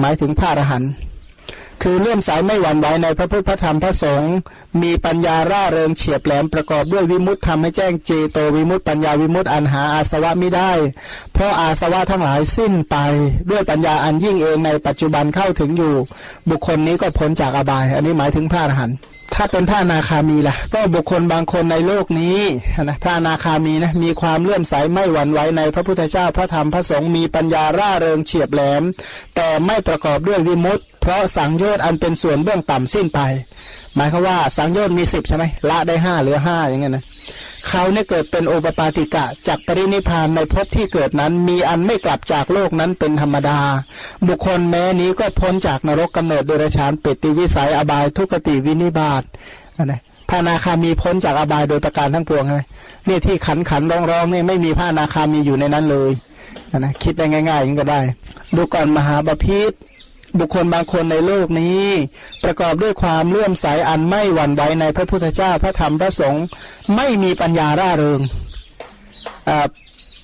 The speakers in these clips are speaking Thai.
หมายถึงพระอรหันต์คือเลื่อมสายไม่หวั่นไหวในพระพุทธธรรมพระสงฆ์มีปัญญาร่าเริงเฉียบแหลมประกอบด้วยวิมุตติทำให้แจ้งเจโตวิมุตติปัญญาวิมุตติอันหาอาสวะไม่ได้ เพราะอาสวะทั้งหลายสิ้นไปด้วยปัญญาอันยิ่งเองในปัจจุบันเข้าถึงอยู่ บุคคลนี้ก็พ้นจากอบาย อันนี้หมายถึงพระอรหันต์ ถ้าเป็นพระนาคามีล่ะ ก็บุคคลบางคนในโลกนี้นะพระนาคามีนะมีความเลื่อมใสไม่หวั่นไหวในพระพุทธเจ้าพระธรรมพระสงฆ์มีปัญญาร่าเริงเฉียบแหลม แต่ไม่ประกอบด้วยวิมุตต์เพราะสังโยชน์อันเป็นส่วนเบื้องต่ำสิ้นไป หมายคือว่าสังโยชน์มีสิบใช่ไหมละได้ห้าเหลือห้าอย่างเงี้ยนะ เขาเนี่ยเกิดเป็นโอปปาติกะจากปรินิพานในภพที่เกิดนั้น มีอันไม่กลับจากโลกนั้นเป็นธรรมดา บุคคลแม้นี้ก็พ้นจากนรกกำเนิดโดยราชานเปติวิสัยอบายทุกติวินิบาตนะพระนาคามีพ้นจากอบายโดยประการทั้งปวงไงนี่ที่ขันขันร้องร้องนี่ไม่มีพระนาคามีอยู่ในนั้นเลยนะคิดได้ง่ายๆอย่างก็ได้ ดูก่อนมหาบาพิษ บุคคลบางคนในโลกนี้ ประกอบด้วยความเลื่อมใสอันไม่หวั่นไหวในพระพุทธเจ้าพระธรรมพระสงฆ์ไม่มีปัญญาร่าเริง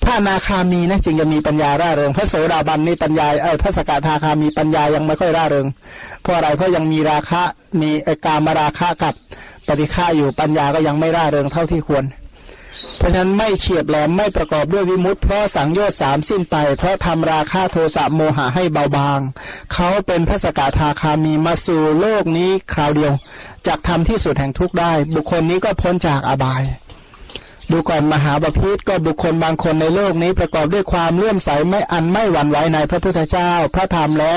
พระนาคามีนะจึงจะมีปัญญาร่าเริง พระโสดาบันนี่ปัญญาเออพระสกทาคามีปัญญายังไม่ค่อยร่าเริง เพราะอะไรเพราะยังมีราคะมีกามราคะกับปฏิฆาอยู่ปัญญาก็ยังไม่ร่าเริงเท่าที่ควร เพราะฉะนั้นไม่เฉียบแหลมไม่ประกอบด้วยวิมุตต์เพราะสังโยชน์สามสิ้นไป เพราะทำราคาโทสะโมหะให้เบาบาง เขาเป็นพระสกทาคามีมาสู่โลกนี้คราวเดียวจากทำที่สุดแห่งทุกข์ได้ บุคคลนี้ก็พ้นจากอบายดูก่อนมหาบาพิษก็บุคคลบางคนในโลกนี้ประกอบด้วยความเลื่อมใสไม่อันไม่หวั่นไหวในพระพุทธเจ้า พระธรรมและ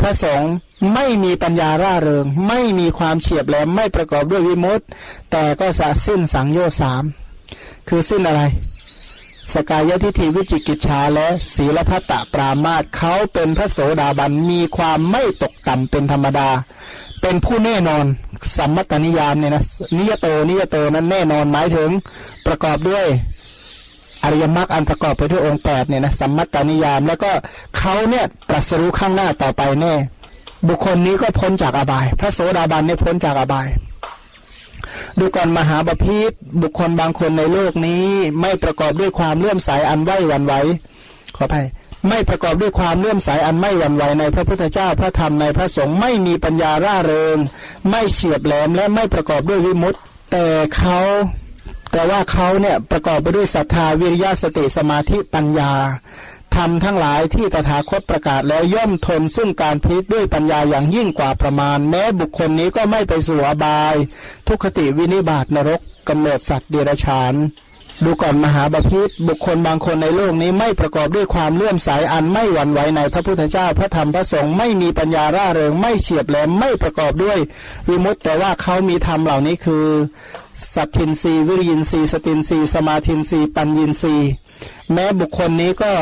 พระสงฆ์ไม่มีปัญญาร่าเริง ไม่มีความเฉียบแหลมไม่ประกอบด้วยวิมุตต์แต่ก็สะสิ้นสังโยชน์สาม คือสิ้นอะไร สกายทิฏฐิวิจิกิจชาและศีลพัตตปรามาตเขาเป็นพระโสดาบันมีความไม่ตกต่ำเป็นธรรมดา เป็นผู้แน่นอนสัมมตนิยามเนี่ยนะนิยโตนิยโตนั้นแน่นอนหมายถึงประกอบด้วยอริยมรรคอันประกอบไปด้วยองค์แปดเนี่ยนะสัมมตนิยาม แล้วก็เขาเนี่ยตรัสรู้ข้างหน้าต่อไปแน่ บุคคลนี้ก็พ้นจากอบาย พระโสดาบันเนี่ยพ้นจากอบาย ดูก่อนมหาบาพิษบุคคลบางคนในโลกนี้ ไม่ประกอบด้วยความเลื่อมใสอันไหวหวั่นไหวขออภัยไม่ประกอบด้วยความเลื่อมใสอันไม่หวั่นไหวในพระพุทธเจ้าพระธรรมในพระสงฆ์ไม่มีปัญญาร่าเริง ไม่เฉียบแหลมและไม่ประกอบด้วยวิมุตต์แต่เขาแต่ว่าเขาเนี่ยประกอบไปด้วยศรัทธาวิริยะสติสมาธิปัญญา ทำทั้งหลายที่ตถาคตประกาศแล้วย่อมทนซึ่งการพิจด้วยปัญญาอย่างยิ่งกว่าประมาณ แม้บุคคลนี้ก็ไม่ไปสู่อบาย ทุกขติวินิบาตนรกกำเนิดสัตว์เดรัจฉาน ดูก่อนมหาบาพิษบุคคลบางคนในโลกนี้ไม่ประกอบด้วยความเลื่อมใสอันไม่หวั่นไหวในพระพุทธเจ้าพระธรรมพระสงฆ์ไม่มีปัญญาร่าเริงไม่เฉียบแหลมไม่ประกอบด้วยวิมุตแต่ว่าเขามีธรรมเหล่านี้คือ สัตทินรีวิริยินรีสตินรีสมาทินรีปัญญินรีแม้บุคคลนี้ก็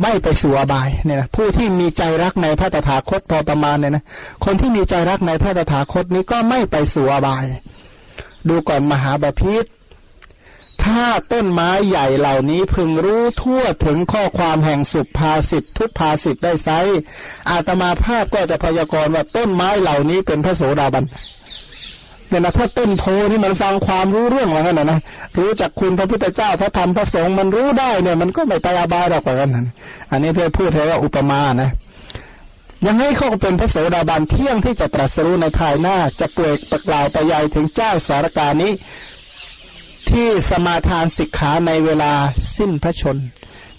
ไม่ไปสู่อบายเนี่ยนะผู้ที่มีใจรักในพระตถาคตพอประมาณเนี่ยนะคนที่มีใจรักในพระตถาคตนี้ก็ไม่ไปสู่อบาย ดูก่อนมหาบาพิษถ้าต้นไม้ใหญ่เหล่านี้พึงรู้ทั่วถึงข้อความแห่งสุภาษิตทุกภาษิตได้ไซอาตมาภาพก็จะพยากรณ์ว่าต้นไม้เหล่านี้เป็นพระโสดาบัน เนี่ยนะถ้าต้นโพนี่มันฟังความรู้เรื่องอะไรกันนะรู้จักคุณพระพุทธเจ้าพระธรรมพระสงฆ์มันรู้ได้เนี่ยมันก็ไม่ตายาบายหรอกกันนั้นอันนี้เพื่อพูดเทว่าอุปมานะยังให้เขาเป็นพระโสดาบันเที่ยงที่จะตรัสรู้ในภายหน้าจะเปลกประกล่าวไปยายถึงเจ้าสารกานี้ ที่สมาทานสิกขาในเวลาสิ้นพระชน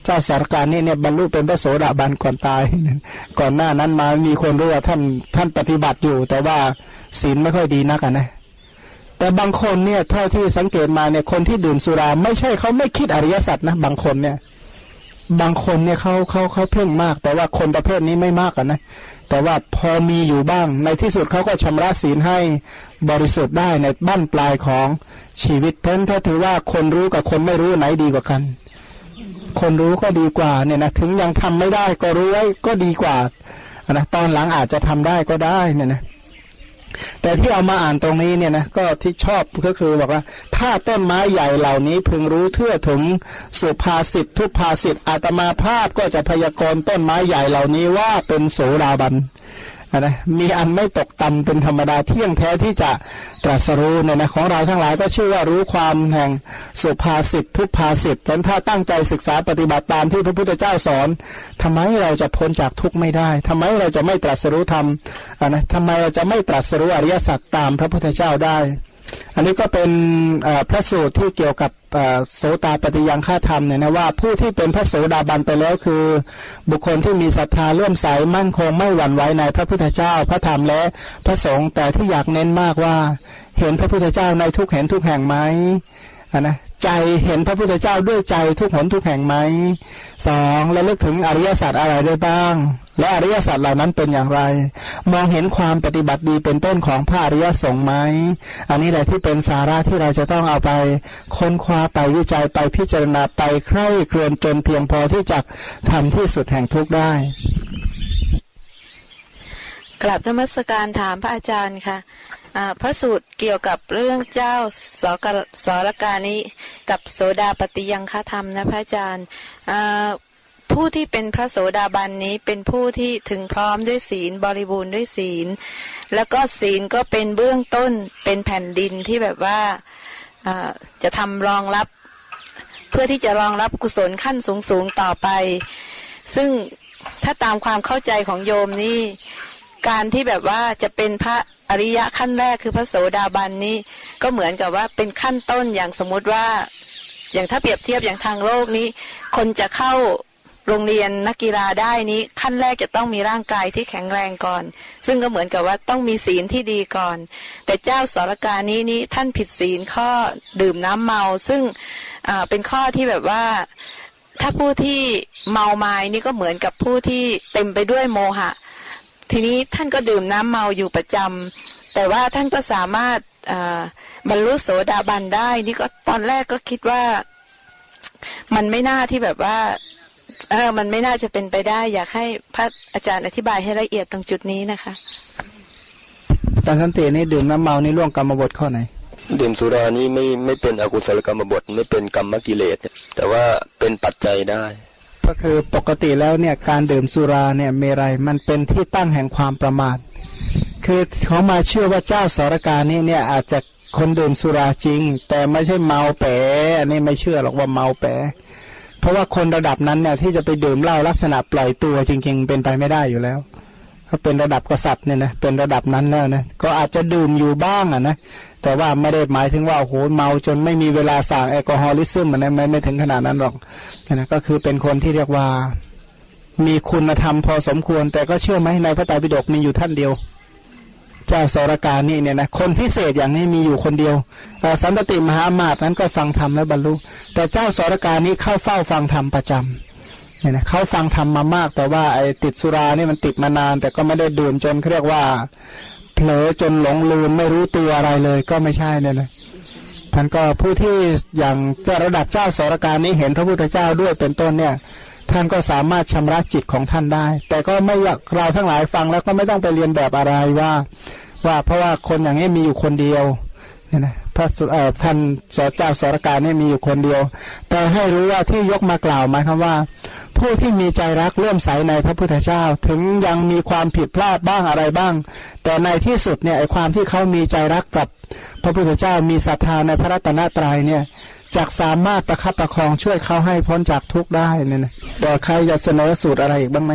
เจ้าสารกานี่เนี่ยบรรลุเป็นพระโสดาบันก่อนตาย ก่อนหน้านั้นมามีคนรู้ว่าท่านท่านปฏิบัติอยู่ แต่ว่า ศีลไม่ค่อยดีนักนะแต่บางคนเนี่ยเท่าที่สังเกตมาเนี่ยคนที่ดื่มสุรา ไม่ใช่เขาไม่คิดอริยสัจนะบางคนเนี่ย บางคนเนี่ยเขาเขาเขาเพ่งมาก แต่ว่าคนประเภทนี้ไม่มากนะแต่ว่าพอมีอยู่บ้าง ในที่สุดเขาก็ชำระศีลให้บริสุทธิ์ได้ในบ้านปลายของชีวิตเพราะถ้าถือว่าคนรู้กับคนไม่รู้ไหนดีกว่ากัน คนรู้ก็ดีกว่าเนี่ยนะถึงยังทำไม่ได้ก็รู้ไว้ก็ดีกว่านะตอนหลังอาจจะทำได้ก็ได้เนี่ยนะ แต่ที่เอามาอ่านตรงนี้เนี่ยนะก็ที่ชอบก็คือบอกว่า ถ้าต้นไม้ใหญ่เหล่านี้พึงรู้เทื่อถึงสุภาษิตทุพภาษิตอาตมาภาพก็จะพยากรณ์ต้นไม้ใหญ่เหล่านี้ว่าเป็นโสดาบัน นะมีอันไม่ตกต่ำเป็นธรรมดาเที่ยงแท้ที่จะตรัสรู้เนี่ยนะของเราทั้งหลายก็ชื่อว่ารู้ความแห่งสุภาษิตทุพภาษิตแต่ถ้าตั้งใจศึกษาปฏิบัติตามที่พระพุทธเจ้าสอนทำไมเราจะพ้นจากทุกข์ไม่ได้ทำไมเราจะไม่ตรัสรู้ธรรมนะทำไมเราจะไม่ตรัสรู้อริยสัจตามพระพุทธเจ้าได้ อันนี้ก็เป็นพระสูตรที่เกี่ยวกับโสตาปฏิยังฆาธรรมเนี่ยนะว่าผู้ที่เป็นพระโสดาบันไปแล้วคือ บุคคลที่มีศรัทธาเลื่อมใสมั่นคงไม่หวั่นไหวในพระพุทธเจ้าพระธรรมและพระสงฆ์แต่ที่อยากเน้นมากว่า เห็นพระพุทธเจ้าในทุกเห็นทุกแห่งไหมนนะใจเห็นพระพุทธเจ้าด้วยใจทุกหนทุกแห่งไหมสองและลึกถึงอริยสัจอะไรได้บ้าง และอริยสัจเหล่านั้นเป็นอย่างไร มองเห็นความปฏิบัติดีเป็นต้นของพระอริยสงฆ์ไหมอันนี้แหละที่เป็นสาระที่เราจะต้องเอาไป ค้นคว้าไปวิจัยไปพิจารณาไปใคร่ครวญจนเพียงพอที่จะทำที่สุดแห่งทุกได้ กลับธรรมสการถามพระอาจารย์ค่ะพระสูตรเกี่ยวกับเรื่องเจ้าสกสรกานี้กับโสดาปฏิยังฆธรรมนะพระอาจารย์ ผู้ที่เป็นพระโสดาบันนี้เป็นผู้ที่ถึงพร้อมด้วยศีลบริบูรณ์ด้วยศีล แล้วก็ศีลก็เป็นเบื้องต้นเป็นแผ่นดินที่แบบว่าจะทำรองรับ เพื่อที่จะรองรับกุศลขั้นสูงสูงต่อไป ซึ่งถ้าตามความเข้าใจของโยมนี่การที่แบบว่าจะเป็นพระอริยะขั้นแรกคือพระโสดาบันนี้ก็เหมือนกับว่าเป็นขั้นต้นอย่างสมมุติว่า อย่างถ้าเปรียบเทียบอย่างทางโลกนี้ คนจะเข้า โรงเรียนนักกีฬาได้นี้ขั้นแรกจะต้องมีร่างกายที่แข็งแรงก่อน ซึ่งก็เหมือนกับว่าต้องมีศีลที่ดีก่อน แต่เจ้าสารการนี้นี้ท่านผิดศีลข้อดื่มน้ำเมา ซึ่งเป็นข้อที่แบบว่าถ้าผู้ที่เมาไม้นี่ก็เหมือนกับผู้ที่เต็มไปด้วยโมหะ ทีนี้ท่านก็ดื่มน้ำเมาอยู่ประจำแต่ว่าท่านก็สามารถบรรลุโสดาบันได้ นี่ก็ตอนแรกก็คิดว่ามันไม่น่าที่แบบว่า เออมันไม่น่าจะเป็นไปได้ อยากให้พระอาจารย์อธิบายให้ละเอียดตรงจุดนี้นะคะอาจารย์สันตินี่ดื่มน้ำเมานี่ล่วงกรรมบทข้อไหนดื่มสุรานี้ไม่ไม่เป็นอกุศลกรรมบทไม่เป็นกรรมกิเลสแต่ว่าเป็นปัจจัยได้ ก็คือปกติแล้วเนี่ยการดื่มสุราเนี่ยเมรัยมันเป็นที่ตั้งแห่งความประมาท คือเขามาเชื่อว่าเจ้าสารการนี่เนี่ยอาจจะคนดื่มสุราจริง แต่ไม่ใช่เมาแปอันนี้ไม่เชื่อหรอกว่าเมาแป เพราะว่าคนระดับนั้นเนี่ยที่จะไปดื่มเหล้าลักษณะปล่อยตัวจริง ๆ เป็นไปไม่ได้อยู่แล้วเขาเป็นระดับกษัตริย์เนี่ยนะเป็นระดับนั้นแล้วนะก็อาจจะดื่มอยู่บ้างอะนะแต่ว่าไม่ได้หมายถึงว่าโอ้โหเมาจนไม่มีเวลาสั่งแอลกอฮอลิซึมมันไม่ไม่ถึงขนาดนั้นหรอกนะก็คือเป็นคนที่เรียกว่ามีคุณธรรมพอสมควร แต่ก็เชื่อไหมในพระไตรปิฎกมีอยู่ท่านเดียว เจ้าสรการนี่เนี่ยนะคนพิเศษอย่างนี้มีอยู่คนเดียวสันตติมหามาตนั้นก็ฟังธรรมและบรรลุ แต่เจ้าสรการนี้เข้าเฝ้าฟังธรรมประจำเนี่ยนะเขาฟังธรรมมามาก แต่ว่าไอ้ติดสุรานี่มันติดมานาน แต่ก็ไม่ได้ดื่มจนเขาเรียกว่าเผลอจนหลงลืมไม่รู้ตัวอะไรเลย ก็ไม่ใช่เนี่ยนะท่านก็ผู้ที่อย่างจะระดับเจ้าสรการนี้เห็นพระพุทธเจ้าด้วยเป็นต้นเนี่ย ท่านก็สามารถชำระจิตของท่านได้ แต่ก็ไม่อยากเราทั้งหลายฟังแล้วก็ไม่ต้องไปเรียนแบบอะไรว่า ว่าเพราะว่าคนอย่างนี้มีอยู่คนเดียวเนี่ยนะพระเอ่อท่านสเจ้าสรการนี่มีอยู่คนเดียว แต่ให้รู้ว่าที่ยกมากล่าวหมายความว่า ผู้ที่มีใจรักเลื่อมใสในพระพุทธเจ้าถึงยังมีความผิดพลาดบ้างอะไรบ้าง แต่ในที่สุดเนี่ยไอความที่เขามีใจรักกับพระพุทธเจ้ามีศรัทธาในพระรัตนตรัยเนี่ย จะสามารถประคับประคองช่วยเขาให้พ้นจากทุกข์ได้เนี่ยนะแต่ใครจะเสนอสูตรอะไรอีกบ้างไหม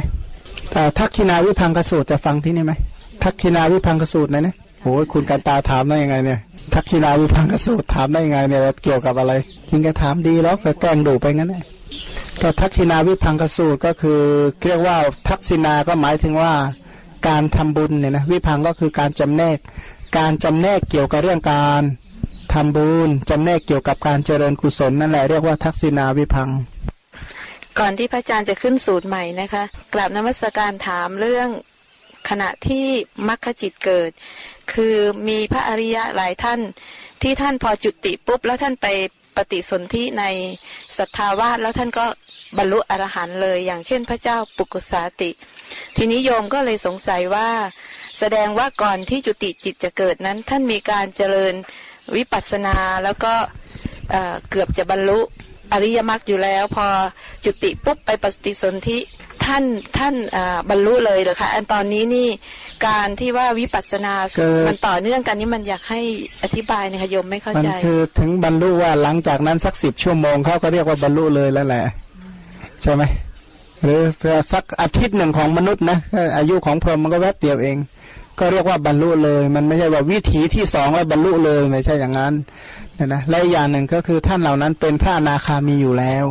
แต่ทักขินาวิพังกสูตรจะฟังที่นี่ไหมทักขินาวิพังกสูตรไหนเนี่ยโอ้ยคุณการตาถามได้ยังไงเนี่ย ทักขินาวิพังกสูตรถามได้ยังไงเนี่ยเกี่ยวกับอะไรจริงก็ถามดีแล้วก็แกล้งดูไปงั้นแหละก็ทักษิณาวิพังกสูตรก็คือเรียกว่าทักษิณาก็หมายถึงว่าการทำบุญเนี่ยนะวิพังก็คือการจำแนก การจำแนกเกี่ยวกับเรื่องการ ทำบุญจำแนกเกี่ยวกับการเจริญกุศลนั่นแหละเรียกว่าทักษิณาวิพัง ก่อนที่พระอาจารย์จะขึ้นสูตรใหม่นะคะกราบนมัสการถามเรื่องขณะที่มรรคจิตเกิด คือมีพระอริยะหลายท่านที่ท่านพอจุติปุ๊บ แล้วท่านไปปฏิสนธิในศรัทธาวาสแล้วท่านก็บรรลุอรหันต์เลย อย่างเช่นพระเจ้าปุกุสาติ ทีนี้โยมก็เลยสงสัยว่า แสดงว่าก่อนที่จุติจิตจะเกิดนั้น ท่านมีการเจริญ วิปัสสนาแล้วก็เอ่อเกือบจะบรรลุอริยมรรคอยู่แล้ว พอจุติปุ๊บไปปฏิสนธิท่านท่านอ่าบรรลุเลยเหรอคะอันตอนนี้นี่การที่ว่าวิปัสสนาคือมันต่อเนื่องกันนี่มันอยากให้อธิบายนะคะโยมไม่เข้ามันใจคือถึงบรรลุว่าหลังจากนั้นสักสิบชั่วโมงเขาก็เรียกว่าบรรลุเลยแล้วแหละ ใช่ไหมหรือสักอาทิตย์หนึ่งของมนุษย์นะอายุของพรหมมันก็แวบเดียวเอง ก็เรียกว่าบรรลุเลย มันไม่ใช่ว่าวิถีที่สองแล้วบรรลุเลยไม่ใช่อย่างนั้นเนี่ยนะและอย่างหนึ่งก็คือท่านเหล่านั้นเป็นพระอนาคามีอยู่แล้ว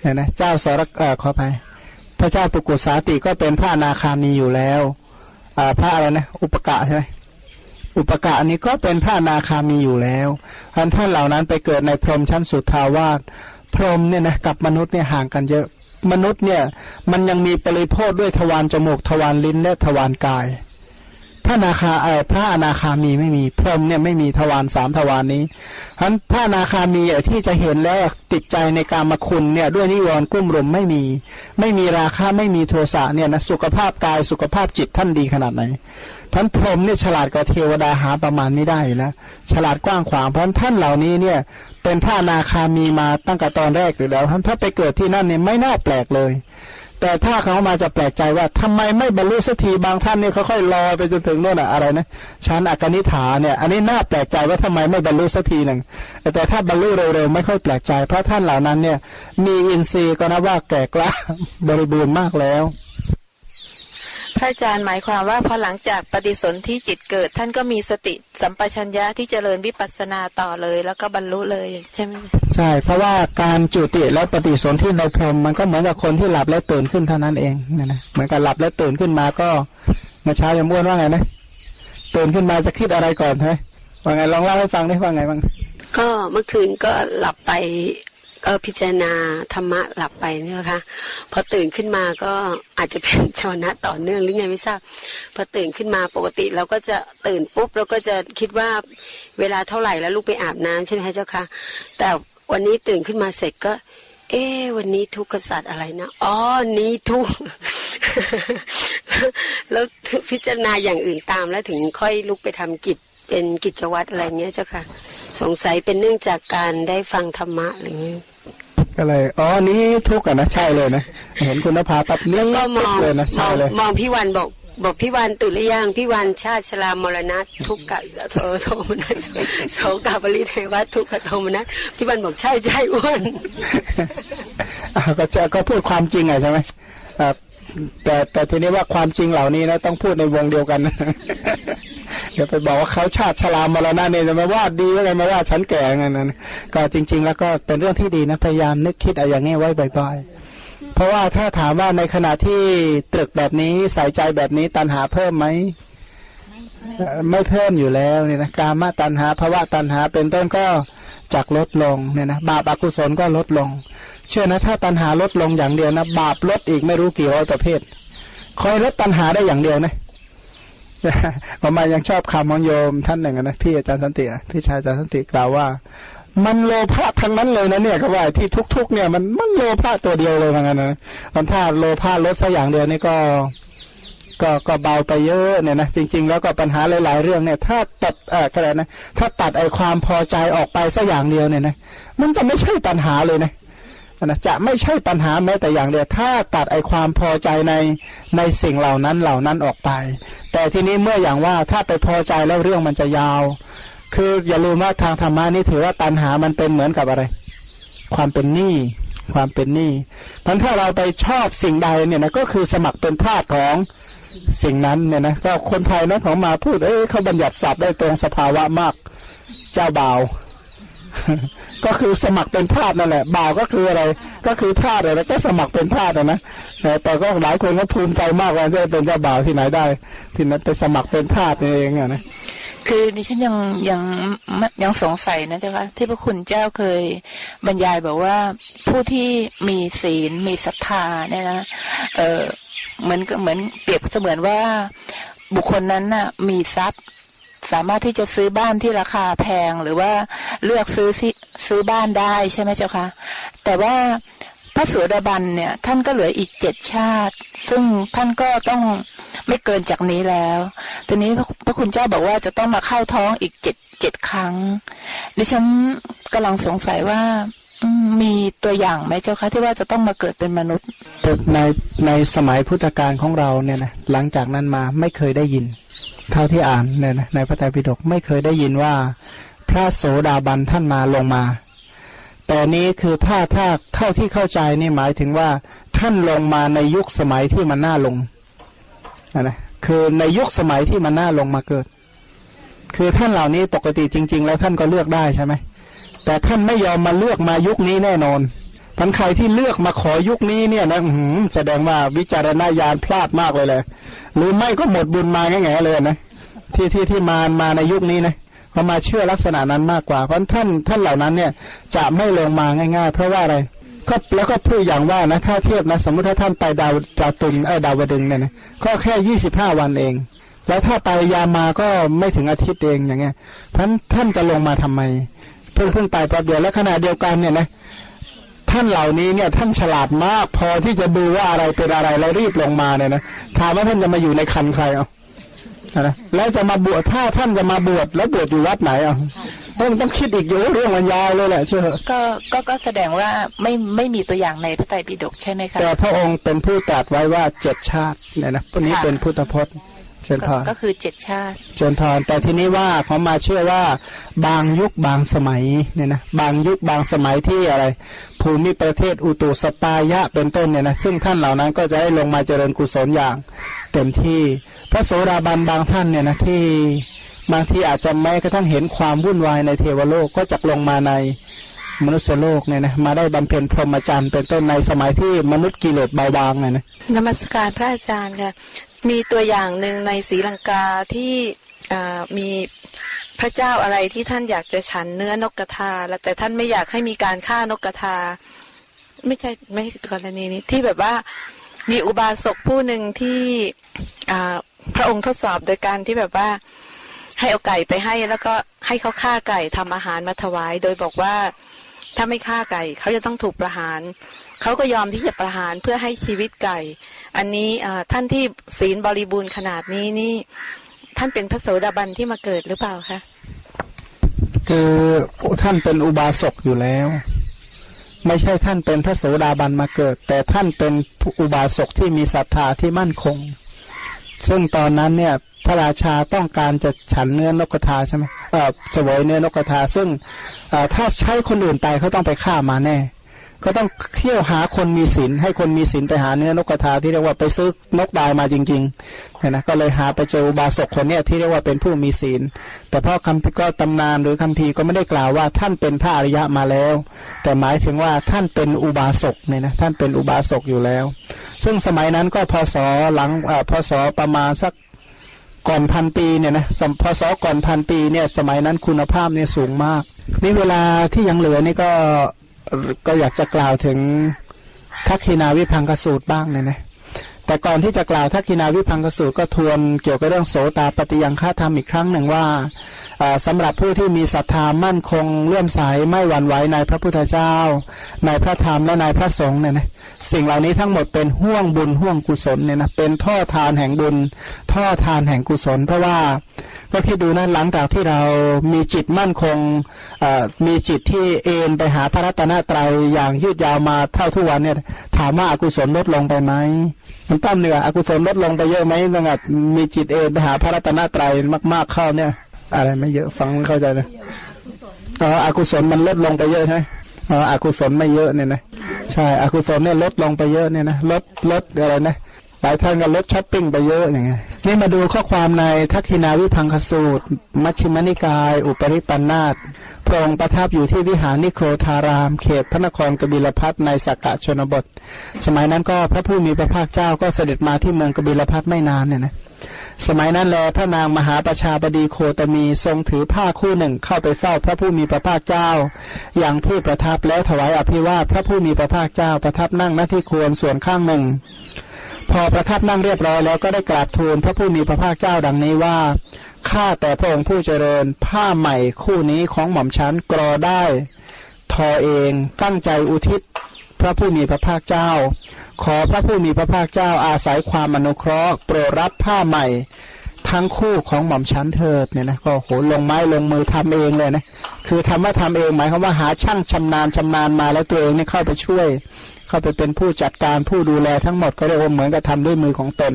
เนี่ยนะเจ้าสรเอ่อขอไปพระเจ้าปุกุสาติก็เป็นพระอนาคามีอยู่แล้วอ่าพระอะไรนะอุปกะใช่ไหมอุปกะอันนี้ก็เป็นพระอนาคามีอยู่แล้วท่านท่านเหล่านั้นไปเกิดในพรหมชั้นสุทาวาสพรหมเนี่ยนะกับมนุษย์เนี่ยห่างกันเยอะมนุษย์เนี่ย มันยังมีปริโภทด้วยทวารจมูกทวารลิ้นและทวารกาย พระนาคาเออพระอนาคามีไม่มีพรหมเนี่ยไม่มีทวารสามทวารนี้ฉะนั้นพระอนาคามีอะที่จะเห็นแล้วติดใจในการมาคุณเนี่ย ด้วยนิวรณ์กุ้มรุมไม่มี ไม่มีราคะไม่มีโทสะเนี่ยนะสุขภาพกายสุขภาพจิตท่านดีขนาดไหนท่านพรหมเนี่ยฉลาดกว่าเทวดาหาประมาณไม่ได้แล้วฉลาดกว้างขวางเพราะท่านเหล่านี้เนี่ย เป็นพระอนาคามีมาตั้งแต่ตอนแรกอยู่แล้วท่านถ้าไปเกิดที่นั่นเนี่ยไม่น่าแปลกเลย แต่ถ้าเขามาจะแปลกใจว่าทำไมไม่บรรลุสักทีบางท่านเนี่ยเขาค่อยรอไปจนถึงโน่นอะอะไรนะชั้นอากนิฐาเนี่ย อันนี้น่าแปลกใจว่าทำไมไม่บรรลุสักทีหนึ่งแต่ถ้าบรรลุเร็วๆไม่ค่อยแปลกใจ เพราะท่านเหล่านั้นเนี่ย มีอินทรีย์ก็นับว่าแก่กล้าบริบูรณ์มากแล้ว พระอาจารย์หมายความว่าพอหลังจากปฏิสนธิจิตเกิด ท่านก็มีสติสัมปชัญญะที่เจริญวิปัสสนาต่อเลย แล้วก็บรรลุเลยใช่ไหมใช่ เพราะว่าการจุติและปฏิสนธิในพรหมมันก็เหมือนกับคนที่หลับและตื่นขึ้นเท่านั้นเองเนี่ยนะเหมือนกับหลับและตื่นขึ้นมาก็เมื่อเช้ายังม้วนว่าไงนะตื่นขึ้นมาจะคิดอะไรก่อนใช่ไหมว่าไงลองเล่าให้ฟังได้ว่าไงบ้างก็เมื่อคืนก็หลับไป ก็พิจารณาธรรมะหลับไปเนี่ยนะคะพอตื่นขึ้นมาก็อาจจะเป็นชาวนะต่อเนื่องหรือไงไม่ทราบพอตื่นขึ้นมาปกติเราก็จะตื่นปุ๊บเราก็จะคิดว่าเวลาเท่าไหร่แล้วลูกไปอาบน้ำใช่ไหมคะเจ้าค่ะแต่วันนี้ตื่นขึ้นมาเสร็จก็ เอ๊วันนี้ทุกขสัตว์อะไรนะอ๋อนี้ทุกข์แล้วพิจารณาอย่างอื่นตามแล้วถึงค่อยลุกไปทำกิจ เป็นกิจวัตรอะไรเงี้ยเจ้าค่ะ สงสัยเป็นเนื่องจากการได้ฟังธรรมะอะไรเงี้ยก็เลยอ๋อนี้ทุกข์อะนะใช่เลยนะเห็นคุณนภาปับแล้เนี้วก็มองเลยนะมใช่องเลยมองพี่วันบอกบอกพี่วันตื่นหรือยังพี่วันชาติชรามรณะทุกขะโทโทมนัสโสกาบริเทวะทุกขโทมนัสพี่วันบอกใช่ใช่อ้วนอ่าก็จะก็พูดความจริงไงใช่ไหมอ่า แต่แต่ทีนี้ว่าความจริงเหล่านี้นะต้องพูดในวงเดียวกันนะเดี๋ยวไปบอกว่าเขาชาติชรามรณะเนี่ยจะมาว่าดีว่าไงมาว่าฉันแก่ไงนั้นก็จริง ๆ แล้วก็เป็นเรื่องที่ดีนะพยายามนึกคิดอะไรอย่างนี้ไว้บ่อยๆเพราะว่าถ้าถามว่าในขณะที่ตรึกแบบนี้ใส่ใจแบบนี้ตัณหาเพิ่มไหมเอ่อไม่เพิ่มอยู่แล้วเนี่ยนะกามาตัณหาภาวะตัณหาเป็นต้นก็จากลดลงเนี่ยนะบาปอกุศลก็ลดลง เชื่อนะถ้าตัณหาลดลงอย่างเดียวนะบาปลดอีกไม่รู้กี่ร้อยประเภท คอยลดตัณหาได้อย่างเดียวนะผมมายังชอบคำของโยมท่านหนึ่งนะพี่อาจารย์สันติพี่ชายอาจารย์สันติกล่าวว่า มันโลภะทั้งนั้นเลยนะเนี่ยก็ว่าที่ทุก ๆ เนี่ยมันมันโลภะตัวเดียวเลยเหมือนกันนะมันถ้าโลภะลดสักอย่างเดียวนี่ก็ก็ก็เบาไปเยอะเนี่ยนะจริง ๆ แล้วก็ปัญหาหลาย ๆ เรื่องเนี่ย ถ้าตัดเออก็ได้นะถ้าตัดไอ้ความพอใจออกไปสักอย่างเดียวเนี่ยนะมันจะไม่ใช่ปัญหาเลยนะ นะจะไม่ใช่ปัญหาแม้แต่อย่างเดียวถ้าตัดไอความพอใจในในสิ่งเหล่านั้นเหล่านั้นออกไป แต่ทีนี้เมื่ออย่างว่าถ้าไปพอใจแล้วเรื่องมันจะยาว คืออย่าลืมว่าทางธรรมะนี่ถือว่าตัณหามันเป็นเหมือนกับอะไร ความเป็นหนี้ความเป็นหนี้เพราะถ้าเราไปชอบสิ่งใดเนี่ยนะก็คือสมัครเป็นทาสของสิ่งนั้นเนี่ยนะก็คนไทยนะของมาพูดเอ้ยเขาบัญญัติศัพท์ได้ตรงสภาวะมาก เจ้าบ่าว ก็คือสมัครเป็นทาสนั่นแหละ บ่าวก็คืออะไร ก็คือทาสอะไรแล้วก็สมัครเป็นทาสนะนะแต่ก็หลายคนก็ภูมิใจมากว่าจะเป็นเจ้าบ่าวที่ไหนได้ ที่นั้นไปสมัครเป็นทาสเองอะนะคือดิฉันยังยังยังสงสัยนะเจ้าค่ะที่พระคุณเจ้าเคยบรรยายบอกว่าผู้ที่มีศีลมีศรัทธาเนี่ยนะเออเหมือนกับเหมือนเปรียบเสมือนว่าบุคคลนั้นน่ะ มีทรัพย์ สามารถที่จะซื้อบ้านที่ราคาแพงหรือว่าเลือกซื้อซื้อบ้านได้ใช่ไหมเจ้าคะแต่ว่าพระโสดาบันเนี่ย ท่านก็เหลืออีกเจ็ดชาติ ซึ่งท่านก็ต้องไม่เกินจากนี้แล้วทีนี้พระคุณเจ้าบอกว่าจะต้องมาเข้าท้องอีกเจ็ดเจ็ดครั้ง ดิฉันกำลังสงสัยว่ามีตัวอย่างไหมเจ้าคะที่ว่าจะต้องมาเกิดเป็นมนุษย์ในในสมัยพุทธกาลของเราเนี่ยนะหลังจากนั้นมาไม่เคยได้ยิน เท่าที่อ่านเนี่ยนะในพระไตรปิฎกไม่เคยได้ยินว่า พระโสดาบันท่านมาลงมา แต่นี้คือถ้าถ้าเท่าที่เข้าใจนี่หมายถึงว่า ท่านลงมาในยุคสมัยที่มันน่าลงนะนะคือในยุคสมัยที่มันน่าลงมาเกิด คือท่านเหล่านี้ปกติจริง ๆ แล้วท่านก็เลือกได้ใช่ไหมแต่ท่านไม่ยอมมาเลือกมายุคนี้แน่นอน ทันใครที่เลือกมาขอยุคนี้เนี่ยนะหือแสดงว่าวิจารณญาณพลาดมากเลยเลยหรือไม่ก็หมดบุญมาแง่ๆเลยนะที่ที่ที่มามาในยุคนี้นะเขามาเชื่อลักษณะนั้นมากกว่า เพราะท่านท่านเหล่านั้นเนี่ย จะไม่ลงมาง่าย ๆ เพราะว่าอะไรก็แล้วก็พูดอย่างว่านะถ้าเทียบนะ สมมติถ้าท่านไปดาวจาตุนเออดาวดึงเนี่ยนะก็แค่ยี่สิบห้าวันเอง แล้วถ้าไปยามาก็ไม่ถึงอาทิตย์เองอย่างเงี้ยเพราะฉะนั้นท่านจะลงมาทำไม เพิ่งเพิ่งไปแป๊บเดียวแล้วขณะเดียวกันเนี่ยนะ ท่านเหล่านี้เนี่ย ท่านฉลาดมากพอที่จะดูว่าอะไรเป็นอะไรแล้วรีบลงมาเนี่ยนะถามว่าท่านจะมาอยู่ในคันใครเอานะแล้วจะมาบวชถ้าท่านจะมาบวชแล้วบวชอยู่วัดไหนอะต้องต้องคิดอีกเยอะเรื่องมันยาวเลยแหละเชื่อก็ก็ก็แสดงว่าไม่ไม่มีตัวอย่างในพระไตรปิฎกใช่ไหมคะแต่พระองค์เป็นผู้ตรัสไว้ว่าเจ็ดชาติเนี่ยนะตัวนี้ค่ะเป็นพุทธพจน์ เชิญพก็รก็คือเจ็ดชาติเจริญพรแต่ทีนี้ว่าเขามาเชื่อว่าบางยุคบางสมัยเนี่ยนะบางยุคบางสมัยที่อะไร ภูมิประเทศอุตุสปายะเป็นต้นเนี่ยนะซึ่งท่านเหล่านั้นก็จะได้ลงมาเจริญกุศลอย่างเต็มที่ พระโสดาบันบางท่านเนี่ยนะที่บางทีอาจจะแม้กระทั่งเห็นความวุ่นวายในเทวโลกก็จะลงมาในมนุษยโลกเนี่ยนะมาได้บำเพ็ญพรหมจรรย์เป็นต้นในสมัยที่มนุษย์กิเลสเบาบางเนี่ยนะนมัสการพระอาจารย์ค่ะ มีตัวอย่างหนึ่งในศรีลังกาที่มีพระเจ้าอะไรที่ท่านอยากจะฉันเนื้อนกกระทาแล้วแต่ท่านไม่อยากให้มีการฆ่านกกระทา ไม่ใช่ไม่ใช่กรณีนี้ที่แบบว่ามีอุบาสกผู้หนึ่งที่พระองค์ทดสอบโดยการที่แบบว่าให้เอาไก่ไปให้แล้วก็ให้เขาฆ่าไก่ทำอาหารมาถวาย โดยบอกว่าถ้าไม่ฆ่าไก่เขาจะต้องถูกประหาร เขาก็ยอมที่จะประหารเพื่อให้ชีวิตไก่ อันนี้ท่านที่ศีลบริบูรณ์ขนาดนี้นี่ ท่านเป็นพระโสดาบันที่มาเกิดหรือเปล่าคะคือท่านเป็นอุบาสกอยู่แล้ว ไม่ใช่ท่านเป็นพระโสดาบันมาเกิด แต่ท่านเป็นอุบาสกที่มีศรัทธาที่มั่นคง ซึ่งตอนนั้นเนี่ยพระราชาต้องการจะฉันเนื้อนกกระทาใช่ไหมเออเสวยเนื้อนกกระทาซึ่งถ้าใช้คนอื่นไปเขาต้องไปฆ่ามาแน่ ก็ต้องเที่ยวหาคนมีศีลให้คนมีศีลไปหาเนื้อนกกระทาที่เรียกว่าไปซื้อนกตายมาจริงๆเนี่ยนะก็เลยหาไปเจออุบาสกคนเนี้ยที่เรียกว่าเป็นผู้มีศีล แต่เพราะคำพิก็ตำนานหรือคำพีก็ไม่ได้กล่าวว่าท่านเป็นพระอริยะมาแล้ว แต่หมายถึงว่าท่านเป็นอุบาสกเนี่ยนะท่านเป็นอุบาสกอยู่แล้ว ซึ่งสมัยนั้นก็พศหลังเอ่อพศประมาณสักก่อนพันปีเนี่ยนะสมพศก่อนพันปีเนี่ย สมัยนั้นคุณภาพเนี่ยสูงมากนี่เวลาที่ยังเหลือนี่ก็ ก็อยากจะกล่าวถึงทักขินาวิพังกสูตรบ้างเนี่ยนะแต่ก่อนที่จะกล่าวทักขินาวิพังกสูตรก็ทวนเกี่ยวกับเรื่องโสตาปฏิยังฆาธรรมอีกครั้งหนึ่งว่า อ่าสำหรับผู้ที่มีศรัทธามั่นคงเลื่อมใสไม่หวั่นไหวในพระพุทธเจ้า ในพระธรรมและในพระสงฆ์เนี่ยนะสิ่งเหล่านี้ทั้งหมดเป็นห่วงบุญห่วงกุศลเนี่ยนะเป็นท่อทานแห่งบุญ ท่อทานแห่งกุศล เพราะว่าก็ที่ดูนะหลังจากที่เรามีจิตมั่นคงมีจิตที่เอนไปหาพระรัตนตรัยอย่างยืดยาวมาเท่าทุกวันเนี่ยถามว่าอากุศลลดลงไปไหมมันต้มเหนืออกุศลลดลงไปเยอะไหมตั้งแต่มีจิตเอนไปหาพระรัตนตรัยมาก ๆเข้าเนี่ย อะไรไม่เยอะฟังไม่เข้าใจเลยอ๋ออกุศลมันลดลงไปเยอะใช่ไหมอ๋ออกุศลไม่เยอะเนี่ยนะใช่อกุศลเนี่ยลดลงไปเยอะเนี่ยนะลดลดอะไรนะหลายท่านก็ลดช้อปปิ้งไปเยอะอย่างเงี้ย นี่มาดูข้อความในทักษินาวิพังคสูตร มัชฌิมนิกาย อุปริปัณณาสก์พระองค์ประทับอยู่ที่วิหารนิโครธาราม เขตพระนครกบิลพัสดุ์ในสักกะชนบท สมัยนั้นก็พระผู้มีพระภาคเจ้าก็เสด็จมาที่เมืองกบิลพัสดุ์ไม่นานเนี่ยนะสมัยนั้นแลพระนางมหาประชาบดีโคตมีทรงถือผ้าคู่หนึ่งเข้าไปเฝ้าพระผู้มีพระภาคเจ้า อย่างที่ประทับแล้วถวายอภิวาทพระผู้มีพระภาคเจ้าประทับนั่งหน้าที่ควรส่วนข้างหนึ่ง พอประทับนั่งเรียบร้อยแล้วก็ได้กราบทูลพระผู้มีพระภาคเจ้าดังนี้ว่าข้าแต่พระองค์ผู้เจริญผ้าใหม่คู่นี้ของหม่อมชั้นกรอได้ ทอเองตั้งใจอุทิศพระผู้มีพระภาคเจ้า ขอพระผู้มีพระภาคเจ้าอาศัยความอนุเคราะห์โปรดรับผ้าใหม่ทั้งคู่ของหม่อมชั้นเถิดเนี่ยนะก็โหลงไม้ลงมือทำเองเลยนะคือทำว่าทำเองหมายความว่าหาช่างชำนาญชำนาญมาแล้วตัวเองนี่เข้าไปช่วย เข้าไปเป็นผู้จัดการผู้ดูแลทั้งหมดก็เรียกว่าเหมือนกับทำด้วยมือของตน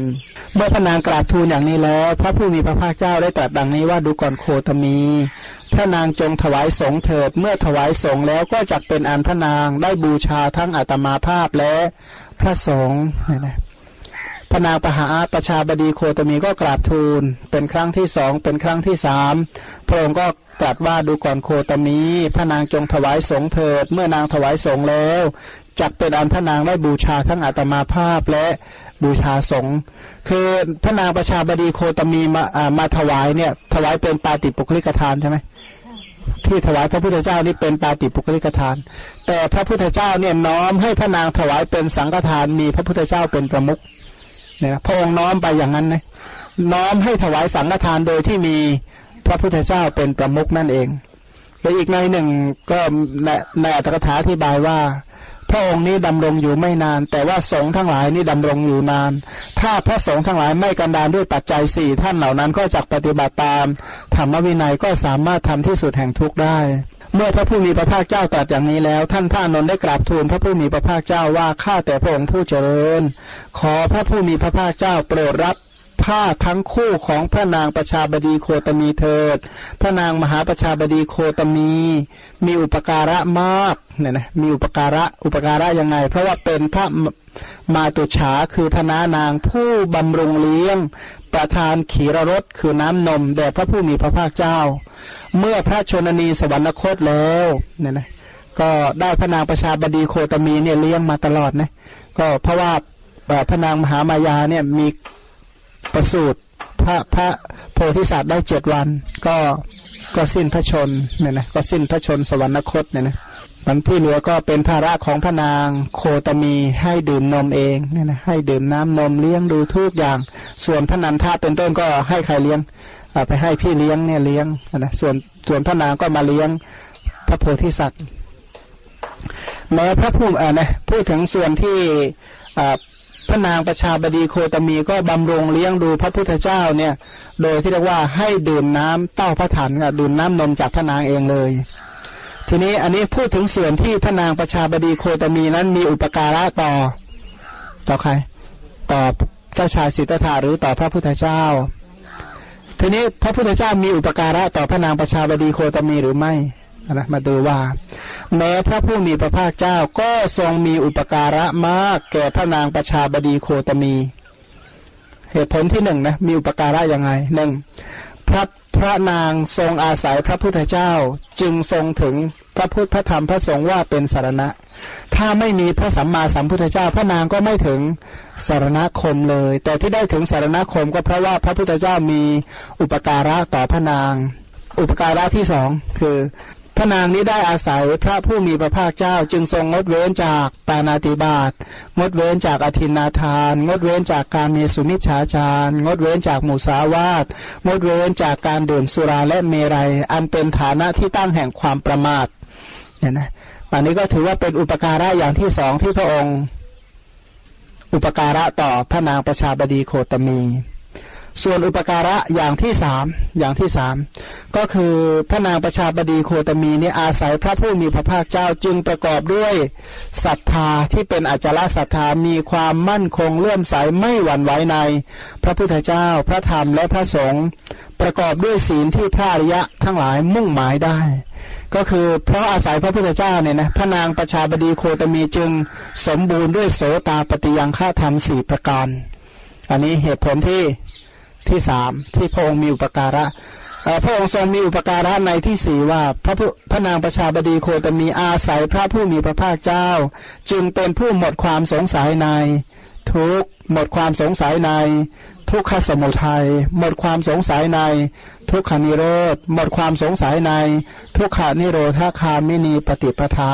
เมื่อพระนางกราบทูลอย่างนี้แล้ว พระผู้มีพระภาคเจ้าได้ตรัสดังนี้ว่าดูก่อนโคตมีพระนางจงถวายสงเถิด เมื่อถวายสงแล้วก็จักเป็นอันพระนางได้บูชาทั้งอัตมาภาพและพระสงฆ์นะ พระนางปหาประชาบดีโคตมีก็กราบทูล เป็นครั้งที่สองเป็นครั้งที่สามพระองค์ก็ตรัสว่าดูก่อนโคตมีพระนางจงถวายสงเถิด เมื่อนางถวายสงแล้วจักเป็นอันพระนางได้บูชาทั้งอัตมาภาพและบูชาสงคือพระนางประชาบดีโคตมีมาามาถวายเนี่ย ถวายเป็นปาติปุคลิกทานใช่ไหมที่ถวายพระพุทธเจ้านี่เป็นปาติปุคลิกทาน แต่พระพุทธเจ้าเนี่ยน้อมให้พระนางถวายเป็นสังฆทานมีพระพุทธเจ้าเป็นประมุข นี่ยพระองค์น้อมไปอย่างนั้นนะน้อมให้ถวายสังฆทานโดยที่มีพระพุทธเจ้าเป็นประมุขนั่นเองและอีกในหนึ่งก็ในในอัตถกถาอธิบายว่า พระองค์นี้ดำรงอยู่ไม่นาน แต่ว่าสงฆ์ทั้งหลายนี่ดำรงอยู่นาน ถ้าพระสงฆ์ทั้งหลายไม่กันดานด้วยปัจจัยสี่ท่านเหล่านั้นก็จักปฏิบัติตามธรรมวินัยก็สามารถทำที่สุดแห่งทุกข์ได้ เมื่อพระผู้มีพระภาคเจ้าตรัสอย่างนี้แล้ว ท่านพระนนท์ได้กราบทูลพระผู้มีพระภาคเจ้าว่าข้าแต่พระองค์ผู้เจริญ ขอพระผู้มีพระภาคเจ้าโปรดรับ ผ้าทั้งคู่ของพระนางประชาบดีโคตมีเถิด พระนางมหาประชาบดีโคตมี มีอุปการะมากเนี่ยนะมีอุปการะอุปการะยังไง เพราะว่าเป็นพระมาตุฉาคือพนานางผู้บำรุงเลี้ยง ประทานขีรรสคือน้ำนมแด่พระผู้มีพระภาคเจ้า เมื่อพระชนนีสวรรคตแล้วเนี่ยนะก็ได้พระนางประชาบดีโคตมีเนี่ยเลี้ยงมาตลอดนะก็เพราะว่าพระนางมหามายาเนี่ยมี ประสูตรพระพระโพธิสัตว์ได้เจ็ดวัน ก็ก็สิ้นพระชนเนี่ยนะก็สิ้นพระชนสวรรคตเนี่ยนะมันที่เหลือก็เป็นภาระของพระนางโคตมีให้ดื่มนมเองเนี่ยนะให้ดื่มน้ำนมเลี้ยงดูทุกอย่าง ส่วนพระนันทาเป็นต้นก็ให้ใครเลี้ยงไปให้พี่เลี้ยงเนี่ยเลี้ยงนะส่วนส่วนพระนางก็มาเลี้ยงพระโพธิสัตว์แม้พระผู้อ่านะพูดถึงส่วนที่อ่า พระนางประชาบดีโคตมีก็บำรงเลี้ยงดูพระพุทธเจ้าเนี่ย โดยที่เรียกว่าให้ดื่มน้ำเต้าพระถันดื่มน้ำนมจากพระนางเองเลย ทีนี้อันนี้พูดถึงส่วนที่พระนางประชาบดีโคตมีนั้นมีอุปการะต่อ ต่อใคร ต่อเจ้าชายสิทธัตถะหรือต่อพระพุทธเจ้า ทีนี้พระพุทธเจ้ามีอุปการะต่อพระนางประชาบดีโคตมีหรือไม่ นะมาดูว่า แม้พระผู้มีพระภาคเจ้าก็ทรงมีอุปการะมาก แก่พระนางประชาบดีโคตมี เหตุผลที่หนึ่งนะมีอุปการะยังไงหนึ่งพระพระนางทรงอาศัยพระพุทธเจ้าจึงทรงถึงพระพุทธพระธรรมพระสงฆ์ว่าเป็นสารณะ ถ้าไม่มีพระสัมมาสัมพุทธเจ้า พระนางก็ไม่ถึงสารณคมเลย แต่ที่ได้ถึงสารณคมก็เพราะว่าพระพุทธเจ้ามีอุปการะต่อพระนาง อุปการะที่สองคือ พระนางนี้ได้อาศัยพระผู้มีพระภาคเจ้าจึงทรงงดเว้นจากปานาติบาตงดเว้นจากอธินาทาน งดเว้นจากการมีสุนิชฌาจาร งดเว้นจากหมุสาวาทงดเว้นจากการดื่มสุราและเมรัย อันเป็นฐานะที่ตั้งแห่งความประมาทเนี่ยนะอันนี้ก็ถือว่าเป็นอุปการะอย่างที่สองที่พระองค์ อุปการะต่อพระนางประชาบดีโคตมี ส่วนอุปการะอย่างที่สามอย่างที่สามก็คือพระนางประชาบดีโคตมีนี่อาศัยพระผู้มีพระภาคเจ้าจึงประกอบด้วยศรัทธาที่เป็นอัจลศรัทธามีความมั่นคงเลื่อมใสไม่หวั่นไหวใน พระพุทธเจ้าพระธรรมและพระสงฆ์ประกอบด้วยศีลที่พระอริยะทั้งหลายมุ่งหมายได้ ก็คือเพราะอาศัยพระพุทธเจ้าเนี่ยนะพระนางประชาบดีโคตมีจึงสมบูรณ์ด้วยโสตาปฏิยังฆาธรรมสี่ประการ อันนี้เหตุผลที่ ที่สามที่พระองค์มีอุปการะพระองค์ทรงมีอุปการะในที่สี่ว่าพระพระนางประชาบดีโคตมีอาศัยพระผู้มีพระภาคเจ้า จึงเป็นผู้หมดความสงสัยในทุกหมดความสงสัยในทุกขสมุทัยหมดความสงสัยในทุกขานิโรธหมดความสงสัยในทุกขานิโรธาคามินีปฏิปทา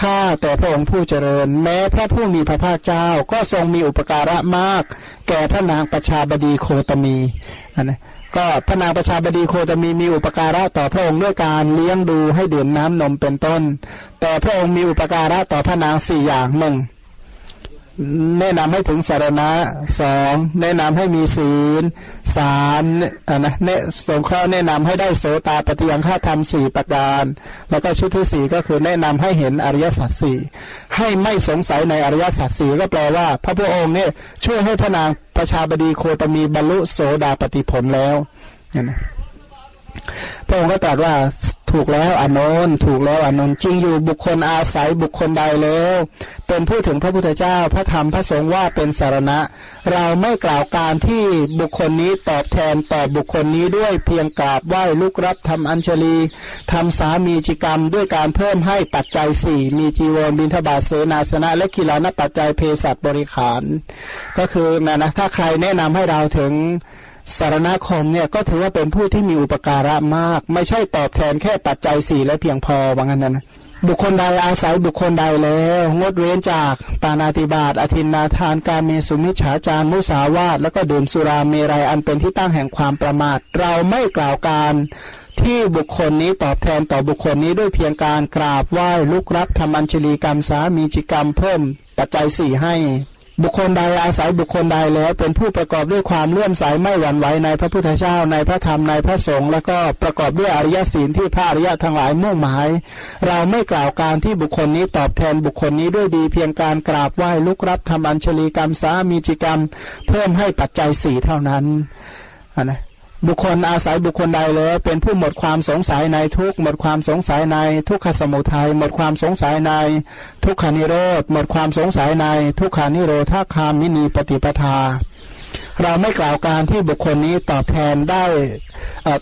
ข้าแต่พระองค์ผู้เจริญ แม้พระผู้มีพระภาคเจ้าก็ทรงมีอุปการะมาก แก่พระนางประชาบดีโคตมีนะก็พระนางประชาบดีโคตมีมีอุปการะต่อพระองค์ด้วยการเลี้ยงดูให้ดื่มน้ำนมเป็นต้น แต่พระองค์มีอุปการะต่อพระนางสี่อย่างหนึ่ง แนะนำให้ถึงสารณะสองแนะนำให้มีศีลสามนะเนสงเคราะห์แนะนำให้ได้โสตาปฏิยังฆาธรรมสี่ประการ แล้วก็ชุดที่สี่ก็คือแนะนำให้เห็นอริยสัจสี่ให้ไม่สงสัยในอริยสัจสี่ก็แปลว่า พระพุทธองค์เนี่ยช่วยให้พระนางประชาบดีโคตมีบรรลุโสดาปฏิผลแล้วเห็นไหมพระองค์ก็ตรัสว่า ถูกแล้วอนนท์ถูกแล้วอนนท์จริงอยู่บุคคลอาศัยบุคคลใดแล้ว เป็นผู้ถึงพระพุทธเจ้าพระธรรมพระสงฆ์ว่าเป็นสารณะ เราไม่กล่าวการที่บุคคลนี้ตอบแทนต่อบุคคลนี้ด้วยเพียงกราบไหว้ลุกรับทำอัญชลีทำสามีจิกรรม ด้วยการเพิ่มให้ปัจจัยสี่มีจีวรบิณฑบาตเสนาสนะ และกิลานปัจจัยเพศัตบริขาร ก็คือนะนะถ้าใครแนะนำให้เราถึง สารณคมเนี่ยก็ถือว่าเป็นผู้ที่มีอุปการะมาก ไม่ใช่ตอบแทนแค่ปัจจัยสี่และเพียงพอว่างั้นนะบุคคลใดอาศัยบุคคลใดแล้ว งดเว้นจากปานาติบาตอธินนาทานการเมสุมิฉาจารมุสาวาตแล้วก็ดื่มสุราเมรัยอันเป็นที่ตั้งแห่งความประมาท เราไม่กล่าวการที่บุคคลนี้ตอบแทนต่อบุคคลนี้ด้วยเพียงการกราบไหว้ลุกรับธรรมัญชลีกรรมสามีจิกรรมเพิ่มปัจจัยสี่ให้ บุคคลใดอาศัยบุคคลใดแล้วเป็นผู้ประกอบด้วยความเลื่อมใสไม่หวั่นไหวในพระพุทธเจ้าในพระธรรมในพระสงฆ์แล้วก็ประกอบด้วยอริยศีลที่พระอริยะทั้งหลายมุ่งหมาย เราไม่กล่าวการที่บุคคลนี้ตอบแทนบุคคลนี้ด้วยดีเพียงการกราบไหว้ลุกรับทำอัญชลีกรรมสามีจิกรรม เพิ่มให้ปัจจัยสี่เท่านั้นนะ บุคคลอาศัยบุคคลใดแล้วเป็นผู้หมดความสงสัยในทุกหมดความสงสัยในทุกขสมุทัยหมดความสงสัยใน ทุกขานิโรธหมดความสงสัยใน ทุกขานิโรธาคามินีปฏิปทา เราไม่กล่าวการที่บุคคลนี้ตอบแทนได้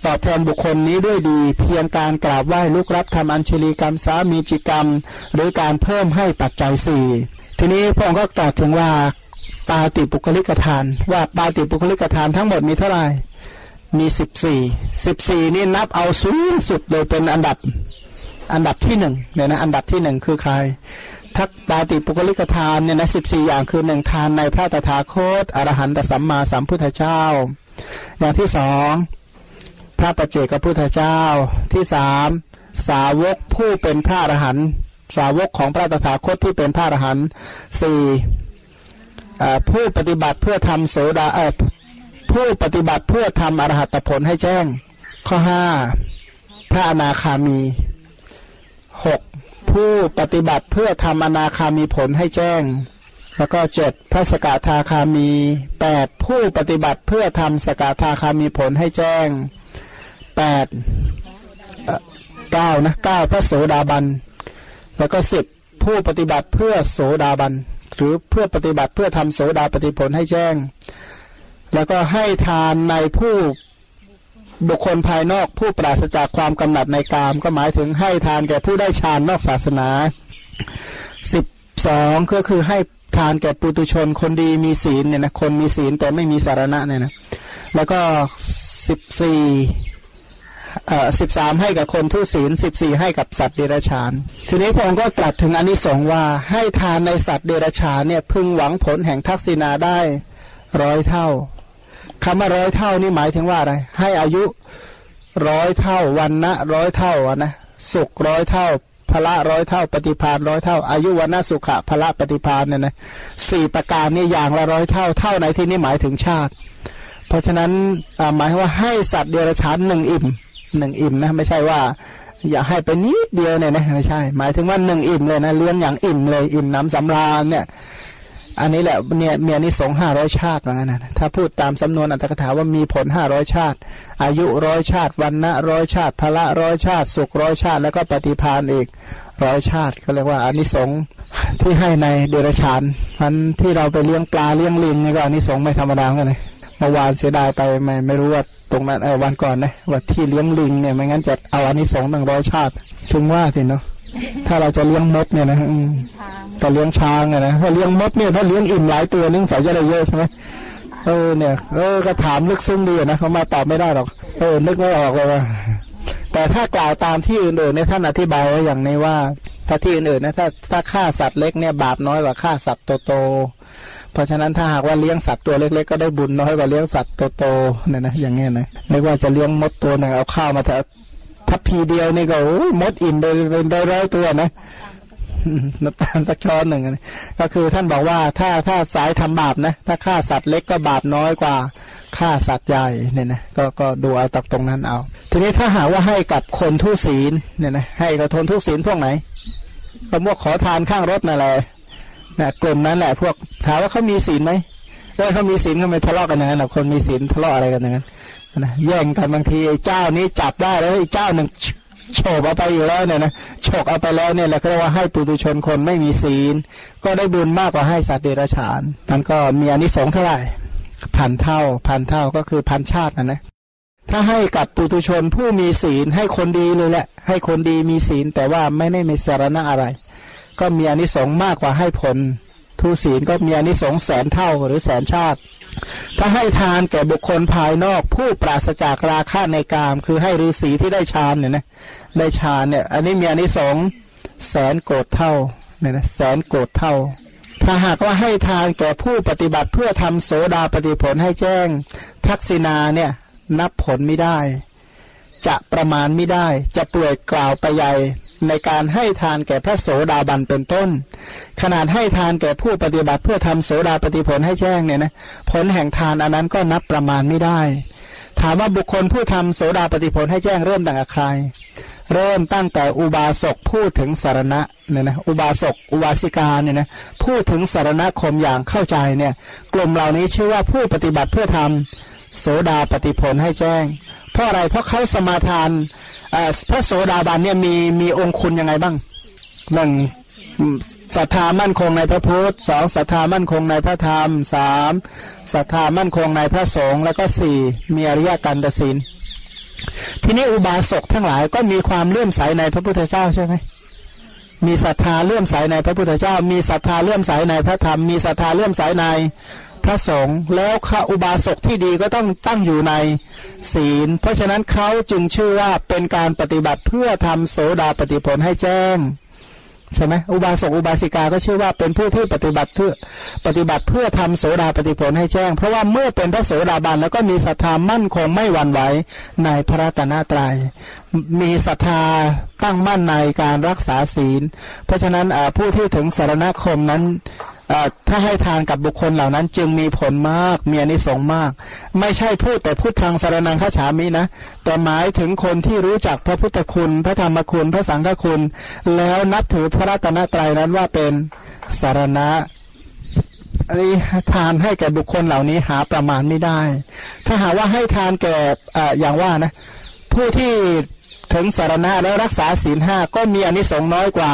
ตอบแทนบุคคลนี้ด้วยดี เพียงการกราบไหว้ลุกรับทำอัญชลีกรรมสามีจิกรรม หรือการเพิ่มให้ปัจจัยสี่ทีนี้พระองค์ก็ตรัสถึงว่าปาติปุคลิกทาน ว่าปาติปุคลิกทานทั้งหมดมีเท่าไหร่ มีสิบสี่สิบสี่นี่นับเอาสูงสุดโดยเป็นอันดับ อันดับที่หนึ่งเนี่ยนะอันดับที่หนึ่งคือใครทักปาติปุกลิกทานเนี่ยนะสิบสี่อย่างคือหนึ่งทานในพระตถาคตอรหันตสัมมาสัมพุทธเจ้า อย่างที่สองพระประเจกพุทธเจ้าที่สามสาวกผู้เป็นพระอรหันต์สาวกของพระตถาคตที่เป็นพระอรหันต์สี่ผู้ปฏิบัติเพื่อทำโสดาเอ ผู้ปฏิบัติเพื่อทำอรหัตผลให้แจ้ง ข้อห้าพระอนาคามีหกผู้ปฏิบัติเพื่อทำอนาคามีผลให้แจ้ง แล้วก็เจ็ดพระสกทาคามีแปดผู้ปฏิบัติเพื่อทำสกทาคามีผลให้แจ้งแปดเก้านะเก้าพระโสดาบัน แล้วก็สิบผู้ปฏิบัติเพื่อโสดาบัน หรือเพื่อปฏิบัติเพื่อทำโสดาปฏิผลให้แจ้ง แล้วก็ให้ทานในผู้บุคคลภายนอกผู้ปราศจากความกำหนัดในกาม ก็หมายถึงให้ทานแก่ผู้ได้ฌานนอกศาสนาสิบสองก็คือให้ทานแก่ปุตุชนคนดีมีศีลเนี่ยนะคนมีศีลแต่ไม่มีสารณะเนี่ยนะแล้วก็สิบสี่เอ่อสิบสามให้กับคนทุศีลสิบสี่ให้กับสัตว์เดรัจฉาน ทีนี้พระองค์ก็ตรัสถึงอนนิสงส์ว่าให้ทานในสัตว์เดรัจฉานเนี่ยพึงหวังผลแห่งทักษิณาได้ร้อยเท่า คำว่าร้อยเท่านี่หมายถึงว่าอะไร ให้อายุร้อยเท่าวันนะร้อยเท่านะสุขร้อยเท่าพละร้อยเท่าปฏิพานร้อยเท่า อายุวันนะสุขะพละปฏิพานเนี่ยนะสี่ประการนี่อย่างละร้อยเท่าเท่าในที่นี้หมายถึงชาติ เพราะฉะนั้นหมายว่าให้สัตว์เดรัจฉานหนึ่งอิ่มหนึ่งอิ่มนะไม่ใช่ว่า อย่าให้ไปนิดเดียวเนี่ยนะไม่ใช่ หมายถึงว่าหนึ่งอิ่มเลยนะเลี้ยงอย่างอิ่มเลยอิ่มน้ำสำราญเนี่ย อันนี้แหละเนี่ยมีอานิสงห้าร้อยชาติเหมือนกันนะถ้าพูดตามสำนวนอัตถกถาว่ามีผลห้าร้อยชาติ อายุร้อยชาติวันนะร้อยชาติพละร้อยชาติ สุขร้อยชาติ แล้วก็ปฏิพานอีกร้อยชาติก็เรียกว่าอานิสงที่ให้ในเดรัจฉานมันที่เราไปเลี้ยงปลาเลี้ยงลิงนี่ก็อานิสงไม่ธรรมดาเหมือนกันเลยเมื่อวานเสียดายไปไม่ไม่รู้ว่าตรงนั้นเออวันก่อนนะว่าที่เลี้ยงลิงเนี่ยไม่งั้นจะเอาอานิสงส์หนึ่งร้อยชาติถึงว่าสิเนาะ ถ้าเราจะเลี้ยงมดเนี่ยนะอืมก็เลี้ยงช้างเนี่ยนะถ้าเลี้ยงมดเนี่ยถ้าเลี้ยงอิ่มหลายตัวนึงใส่จะได้เยอะใช่ไหมเออเนี่ยเออก็ถามลึกซึ้งดีนะเขามาตอบไม่ได้หรอกเออนึกไม่ออกเลยว่าแต่ถ้ากล่าวตามที่อื่นๆเนี่ยท่านอธิบายไว้อย่างนี้ว่า ถ้าที่อื่นๆนะถ้าถ้าฆ่าสัตว์เล็กเนี่ยบาปน้อยกว่าฆ่าสัตว์โตๆเพราะฉะนั้นถ้าหากว่าเลี้ยงสัตว์ตัวเล็กๆก็ได้บุญน้อยกว่าเลี้ยงสัตว์โตๆเนี่ยนะอย่างเงี้ยนะนึกว่าจะเลี้ยงมดตัวหนึ่งเอาข้าวมาเถอะ ทัพพีเดียวนี่ก็โอ้มดอิ่มไปเป็นร้อยๆตัวนะน้ำตาลสักช้อนหนึ่งก็คือท่านบอกว่าถ้าถ้าสายทำบาปนะ ถ้าฆ่าสัตว์เล็กก็บาปน้อยกว่าฆ่าสัตว์ใหญ่เนี่ยนะก็ก็ดูเอาตักตรงนั้นเอา ทีนี้ถ้าหาว่าให้กับคนทุศีลเนี่ยนะให้กับทนทุศีลพวกไหนก็พวกขอทานข้างรถนั่นแหละนะกลุ่มนั้นแหละ พวกถามว่าเขามีศีลไหมถ้าเขามีศีลก็ไม่ทะเลาะกันนั้นหรอกคนมีศีลทะเลาะอะไรกันอย่างนั้น นะแย่งกันบางทีไอ้เจ้านี้จับได้แล้วไอ้เจ้าหนึ่งโฉบเอาไปอยู่แล้วเนี่ยนะโฉกเอาไปแล้วเนี่ยแหละก็เรียกว่าให้ปุถุชนคนไม่มีศีล ก็ได้บุญมากกว่าให้สัตว์เดรัจฉานมันก็มีอานิสงส์เท่าไหร่พันเท่า พันเท่าก็คือพันชาตินะนะถ้าให้กับปุถุชนผู้มีศีลให้คนดีเลยแหละ ให้คนดีมีศีลแต่ว่าไม่ได้มีสาระอะไร ก็มีอานิสงส์มากกว่าให้ผลทุศีลก็มีอานิสงส์แสนเท่าหรือแสนชาติ ถ้าให้ทานแก่บุคคลภายนอก ผู้ปราศจากราคะในกาม คือให้ฤาษีที่ได้ฌานเนี่ยนะได้ฌานเนี่ย อันนี้มีอานิสงส์แสนโกดเท่าเนี่ยนะแสนโกดเท่า ถ้าหากว่าให้ทานแก่ผู้ปฏิบัติเพื่อทำโสดาปฏิผลให้แจ้ง ทักษิณาเนี่ย นับผลไม่ได้ จะประมาณไม่ได้ จะเปลือยกล่าวไปใหญ่ ในการให้ทานแก่พระโสดาบันเป็นต้น ขนาดให้ทานแก่ผู้ปฏิบัติเพื่อทำโสดาปฏิผลให้แจ้งเนี่ยนะผลแห่งทานอันนั้นก็นับประมาณไม่ได้ ถามว่าบุคคลผู้ทำโสดาปฏิผลให้แจ้งเริ่มตั้งแต่ใคร เริ่มตั้งแต่อุบาสกพูดถึงสารณะเนี่ยนะอุบาสกอุบาสิกาเนี่ยนะพูดถึงสารณคมอย่างเข้าใจเนี่ย กลุ่มเหล่านี้ชื่อว่าผู้ปฏิบัติเพื่อทำโสดาปฏิผลให้แจ้ง เพราะอะไรเพราะเขาสมาทาน พระโสดาบันเนี่ยมีมีองค์คุณยังไงบ้างหนึ่งศรัทธามั่นคงในพระพุทธสองศรัทธามั่นคงในพระธรรมสามศรัทธามั่นคงในพระสงฆ์แล้วก็สี่มีอริยกันตศีลทีนี้อุบาสกทั้งหลายก็มีความเลื่อมใสในพระพุทธเจ้าใช่ไหมมีศรัทธาเลื่อมใสในพระพุทธเจ้า มีศรัทธาเลื่อมใสในพระธรรม มีศรัทธาเลื่อมใสใน พระสงฆ์แล้วข้าอุบาสกที่ดีก็ต้องตั้งอยู่ในศีล เพราะฉะนั้นเขาจึงชื่อว่าเป็นการปฏิบัติเพื่อทำโสดาปฏิผลให้แจ้งใช่ไหมอุบาสกอุบาสิกาก็ชื่อว่าเป็นผู้ที่ปฏิบัติเพื่อปฏิบัติเพื่อทำโสดาปฏิผลให้แจ้ง เพราะว่าเมื่อเป็นพระโสดาบันแล้วก็มีศรัทธามั่นคงไม่หวั่นไหวในพระตนาตรยัยมีศรัทธาตั้งมั่นในการรักษาศีล เพราะฉะนั้นผู้ที่ถึงสารณคมนั้น ถ้าให้ทานกับบุคคลเหล่านั้น จึงมีผลมากมีอนิสงส์มาก ไม่ใช่พูดแต่พูดทางสารนังข้าฉามินะ แต่หมายถึงคนที่รู้จักพระพุทธคุณ พระธรรมคุณ พระสังฆคุณ แล้วนับถือพระรัตนตรัยนั้นว่าเป็นสารณะอันนี้ทานให้แก่บุคคลเหล่านี้หาประมาณไม่ได้ ถ้าหาว่าให้ทานแก่ออย่างว่านะ ผู้ที่ถึงสารณะแล้วรักษาศีลห้าก็มีอนิสงส์น้อยกว่า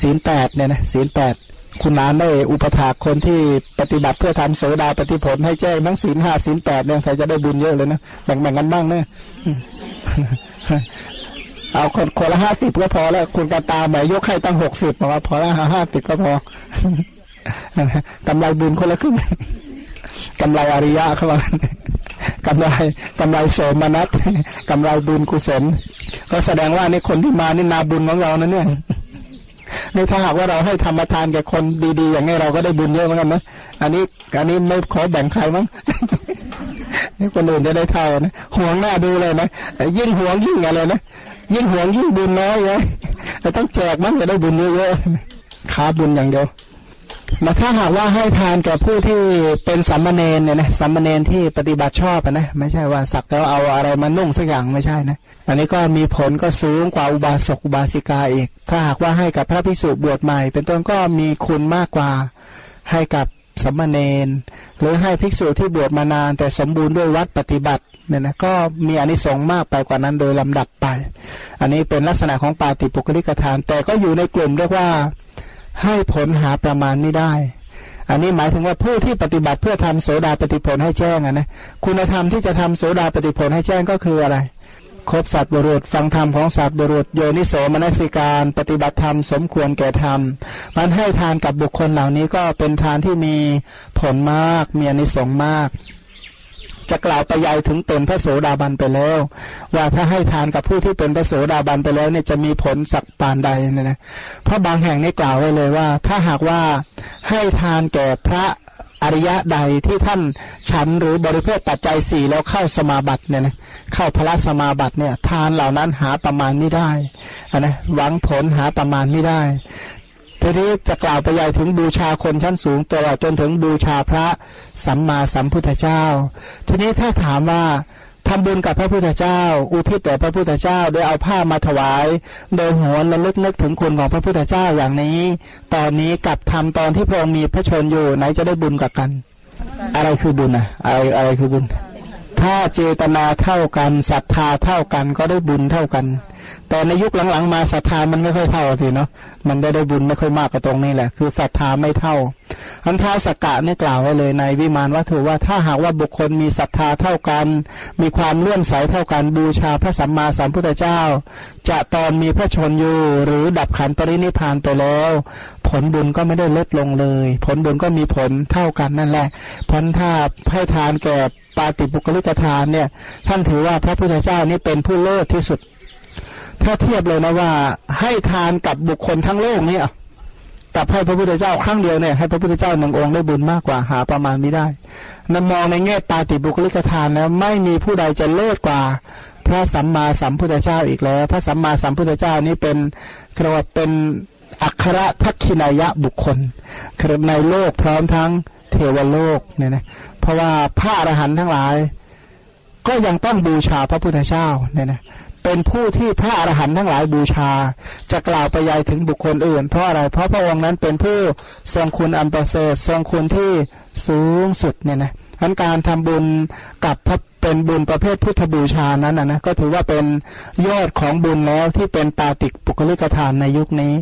ศีลแปดเนี่ยนะศีลแปด คุณนานได้อุปถากคนที่ปฏิบัติเพื่อทำโสดาปฏิผลให้แจ้งทั้งศีลห้าศีลแปดเนี่ยใครจะได้บุญเยอะเลยนะแบ่งๆกันบ้างเนะเอาคนคนละห้าสิบก็พอแล้ว คุณกาตาหมายยกให้ตั้งหกสิบบอกว่าพอละห้าห้าสิบก็พอกำไรบุญคนละครึ่งกำไรอริยะเขาบอกกำไรกำไรโสมนัสกำไรบุญกุศล ก็แสดงว่านี่คนที่มานี่นาบุญของเรานะเนี่ย นี่ถ้าหากว่าเราให้ธรรมทานแก่คนดีๆ อย่างนี้เราก็ได้บุญเยอะเหมือนกันนะอันนี้อันนี้ไม่ขอแบ่งใครมั้งนี่คนอื่นจะได้เท่านะห่วงหน้าดูเลยนะยิ่งห่วงยิ่งอะไรนะยิ่งห่วงยิ่งบุญน้อยไงแต่ต้องแจกมั้งจะได้บุญเยอะๆค้าบุญอย่างเดียว มาถ้าหากว่าให้ทานแก่ผู้ที่เป็นสัมมาเนนเนี่ยนะสัมมาเนนที่ปฏิบัติชอบนะไม่ใช่ว่าสักแล้วเอาอะไรมานุ่งสักอย่างไม่ใช่นะอันนี้ก็มีผลก็สูงกว่าอุบาสกอุบาสิกาอีก ถ้าหากว่าให้กับพระพิสุบวชใหม่ เป็นต้นก็มีคุณมากกว่าให้กับสัมณเณรหรือให้ภิกษุที่บวชมานาน แต่สมบูรณ์ด้วยวัดปฏิบัติเนี่ยนะก็มีอนิสงส์มากไปกว่านั้นโดยลำดับไป อันนี้เป็นลักษณะของปาติปุคลิกทาน แต่ก็อยู่ในกลุ่มเรียกว่า ให้ผลหาประมาณไม่ได้ อันนี้หมายถึงว่าผู้ที่ปฏิบัติเพื่อทำโสดาปฏิผลให้แจ้งนะคุณธรรมที่จะทำโสดาปฏิผลให้แจ้งก็คืออะไรคบสัตว์บุรุษฟังธรรมของสัตว์บุรุษโยนิโสมนสิการ ปฏิบัติธรรมสมควรแก่ธรรมมันให้ทานกับบุคคลเหล่านี้ก็เป็นทานที่มีผลมากมีอนิสงส์มาก จะกล่าวไปยายถึงเป็นพระโสดาบันไปแล้ว ว่าถ้าให้ทานกับผู้ที่เป็นพระโสดาบันไปแล้วเนี่ยจะมีผลสักปานใดเนี่ยนะเพราะบางแห่งนี่กล่าวไว้เลยว่า ถ้าหากว่าให้ทานแก่พระอริยะใดที่ท่านฉันหรือบริโภคปัจจัยสี่แล้วเข้าสมาบัติเนี่ยนะเข้าพระสมาบัติเนี่ย ทานเหล่านั้นหาประมาณไม่ได้นนะหวังผลหาประมาณไม่ได้ ทีนี้จะกล่าวไปใหญ่ถึงบูชาคนชั้นสูงตลอดจนถึงบูชาพระสัมมาสัมพุทธเจ้า ทีนี้ถ้าถามว่าทำบุญกับพระพุทธเจ้า อุทิศแด่พระพุทธเจ้า โดยเอาผ้ามาถวาย โดยหัวระลึกนึกถึงคุณของพระพุทธเจ้าอย่างนี้ ตอนนี้กับทำตอนที่พระองค์มีพระชนอยู่ไหนจะได้บุญกับกัน อะไรคือบุญอะอะไรอะไรคือบุญ ถ้าเจตนาเท่ากันศรัทธาเท่ากันก็ได้บุญเท่ากัน แต่ในยุคหลังๆมาศรัทธามันไม่ค่อยเท่าสิเนาะมันได้ได้บุญไม่ค่อยมากกับตรงนี้แหละ คือศรัทธาไม่เท่าอันท้าสกกะนี่กล่าวไว้เลยในวิมานวัตถุว่าถ้าหากว่าบุคคลมีศรัทธาเท่ากัน มีความเลื่อมใสเท่ากันบูชาพระสัมมาสัมพุทธเจ้า จะตอนมีพระชนอยู่ หรือดับขันปรินิพานไปแล้ว ผลบุญก็ไม่ได้ลดลงเลย ผลบุญก็มีผลเท่ากันนั่นแหละพันถ้าให้ทานแก่ปาติปุกลิกทานเนี่ย ท่านถือว่าพระพุทธเจ้านี่เป็นผู้เลิศที่สุด ถ้าเทียบเลยนะว่าให้ทานกับบุคคลทั้งโลกเนี่ยกับให้พระพุทธเจ้าครั้งเดียวเนี่ยให้พระพุทธเจ้าหนึ่งองค์ได้บุญมากกว่าหาประมาณไม่ได้นมองในแง่ปาติบุคลิกทานแล้วไม่มีผู้ใดจะเลิศกว่า พระสัมมาสัมพุทธเจ้าอีกแล้ว พระสัมมาสัมพุทธเจ้านี้เป็นกระว่าเป็นอัครทักขินายะบุคคลคือในโลกพร้อมทั้งเทวโลกเนี่ยนะเพราะว่าพระอรหันต์ทั้งหลาย ก็ยังต้องบูชาพระพุทธเจ้าเนี่ยนะ เป็นผู้ที่พระอรหันต์ทั้งหลายบูชา จะกล่าวไปยายถึงบุคคลอื่น เพราะอะไร เพราะพระองค์นั้นเป็นผู้ทรงคุณอันประเสริฐทรงคุณที่สูงสุดเนี่ยนะทั้นการทำบุญกับพระเป็นบุญประเภทพุทธบูชานั้นนะนะก็ถือว่าเป็นยอดของบุญแล้วที่เป็นปาติกปุคลิกทานในยุคนี้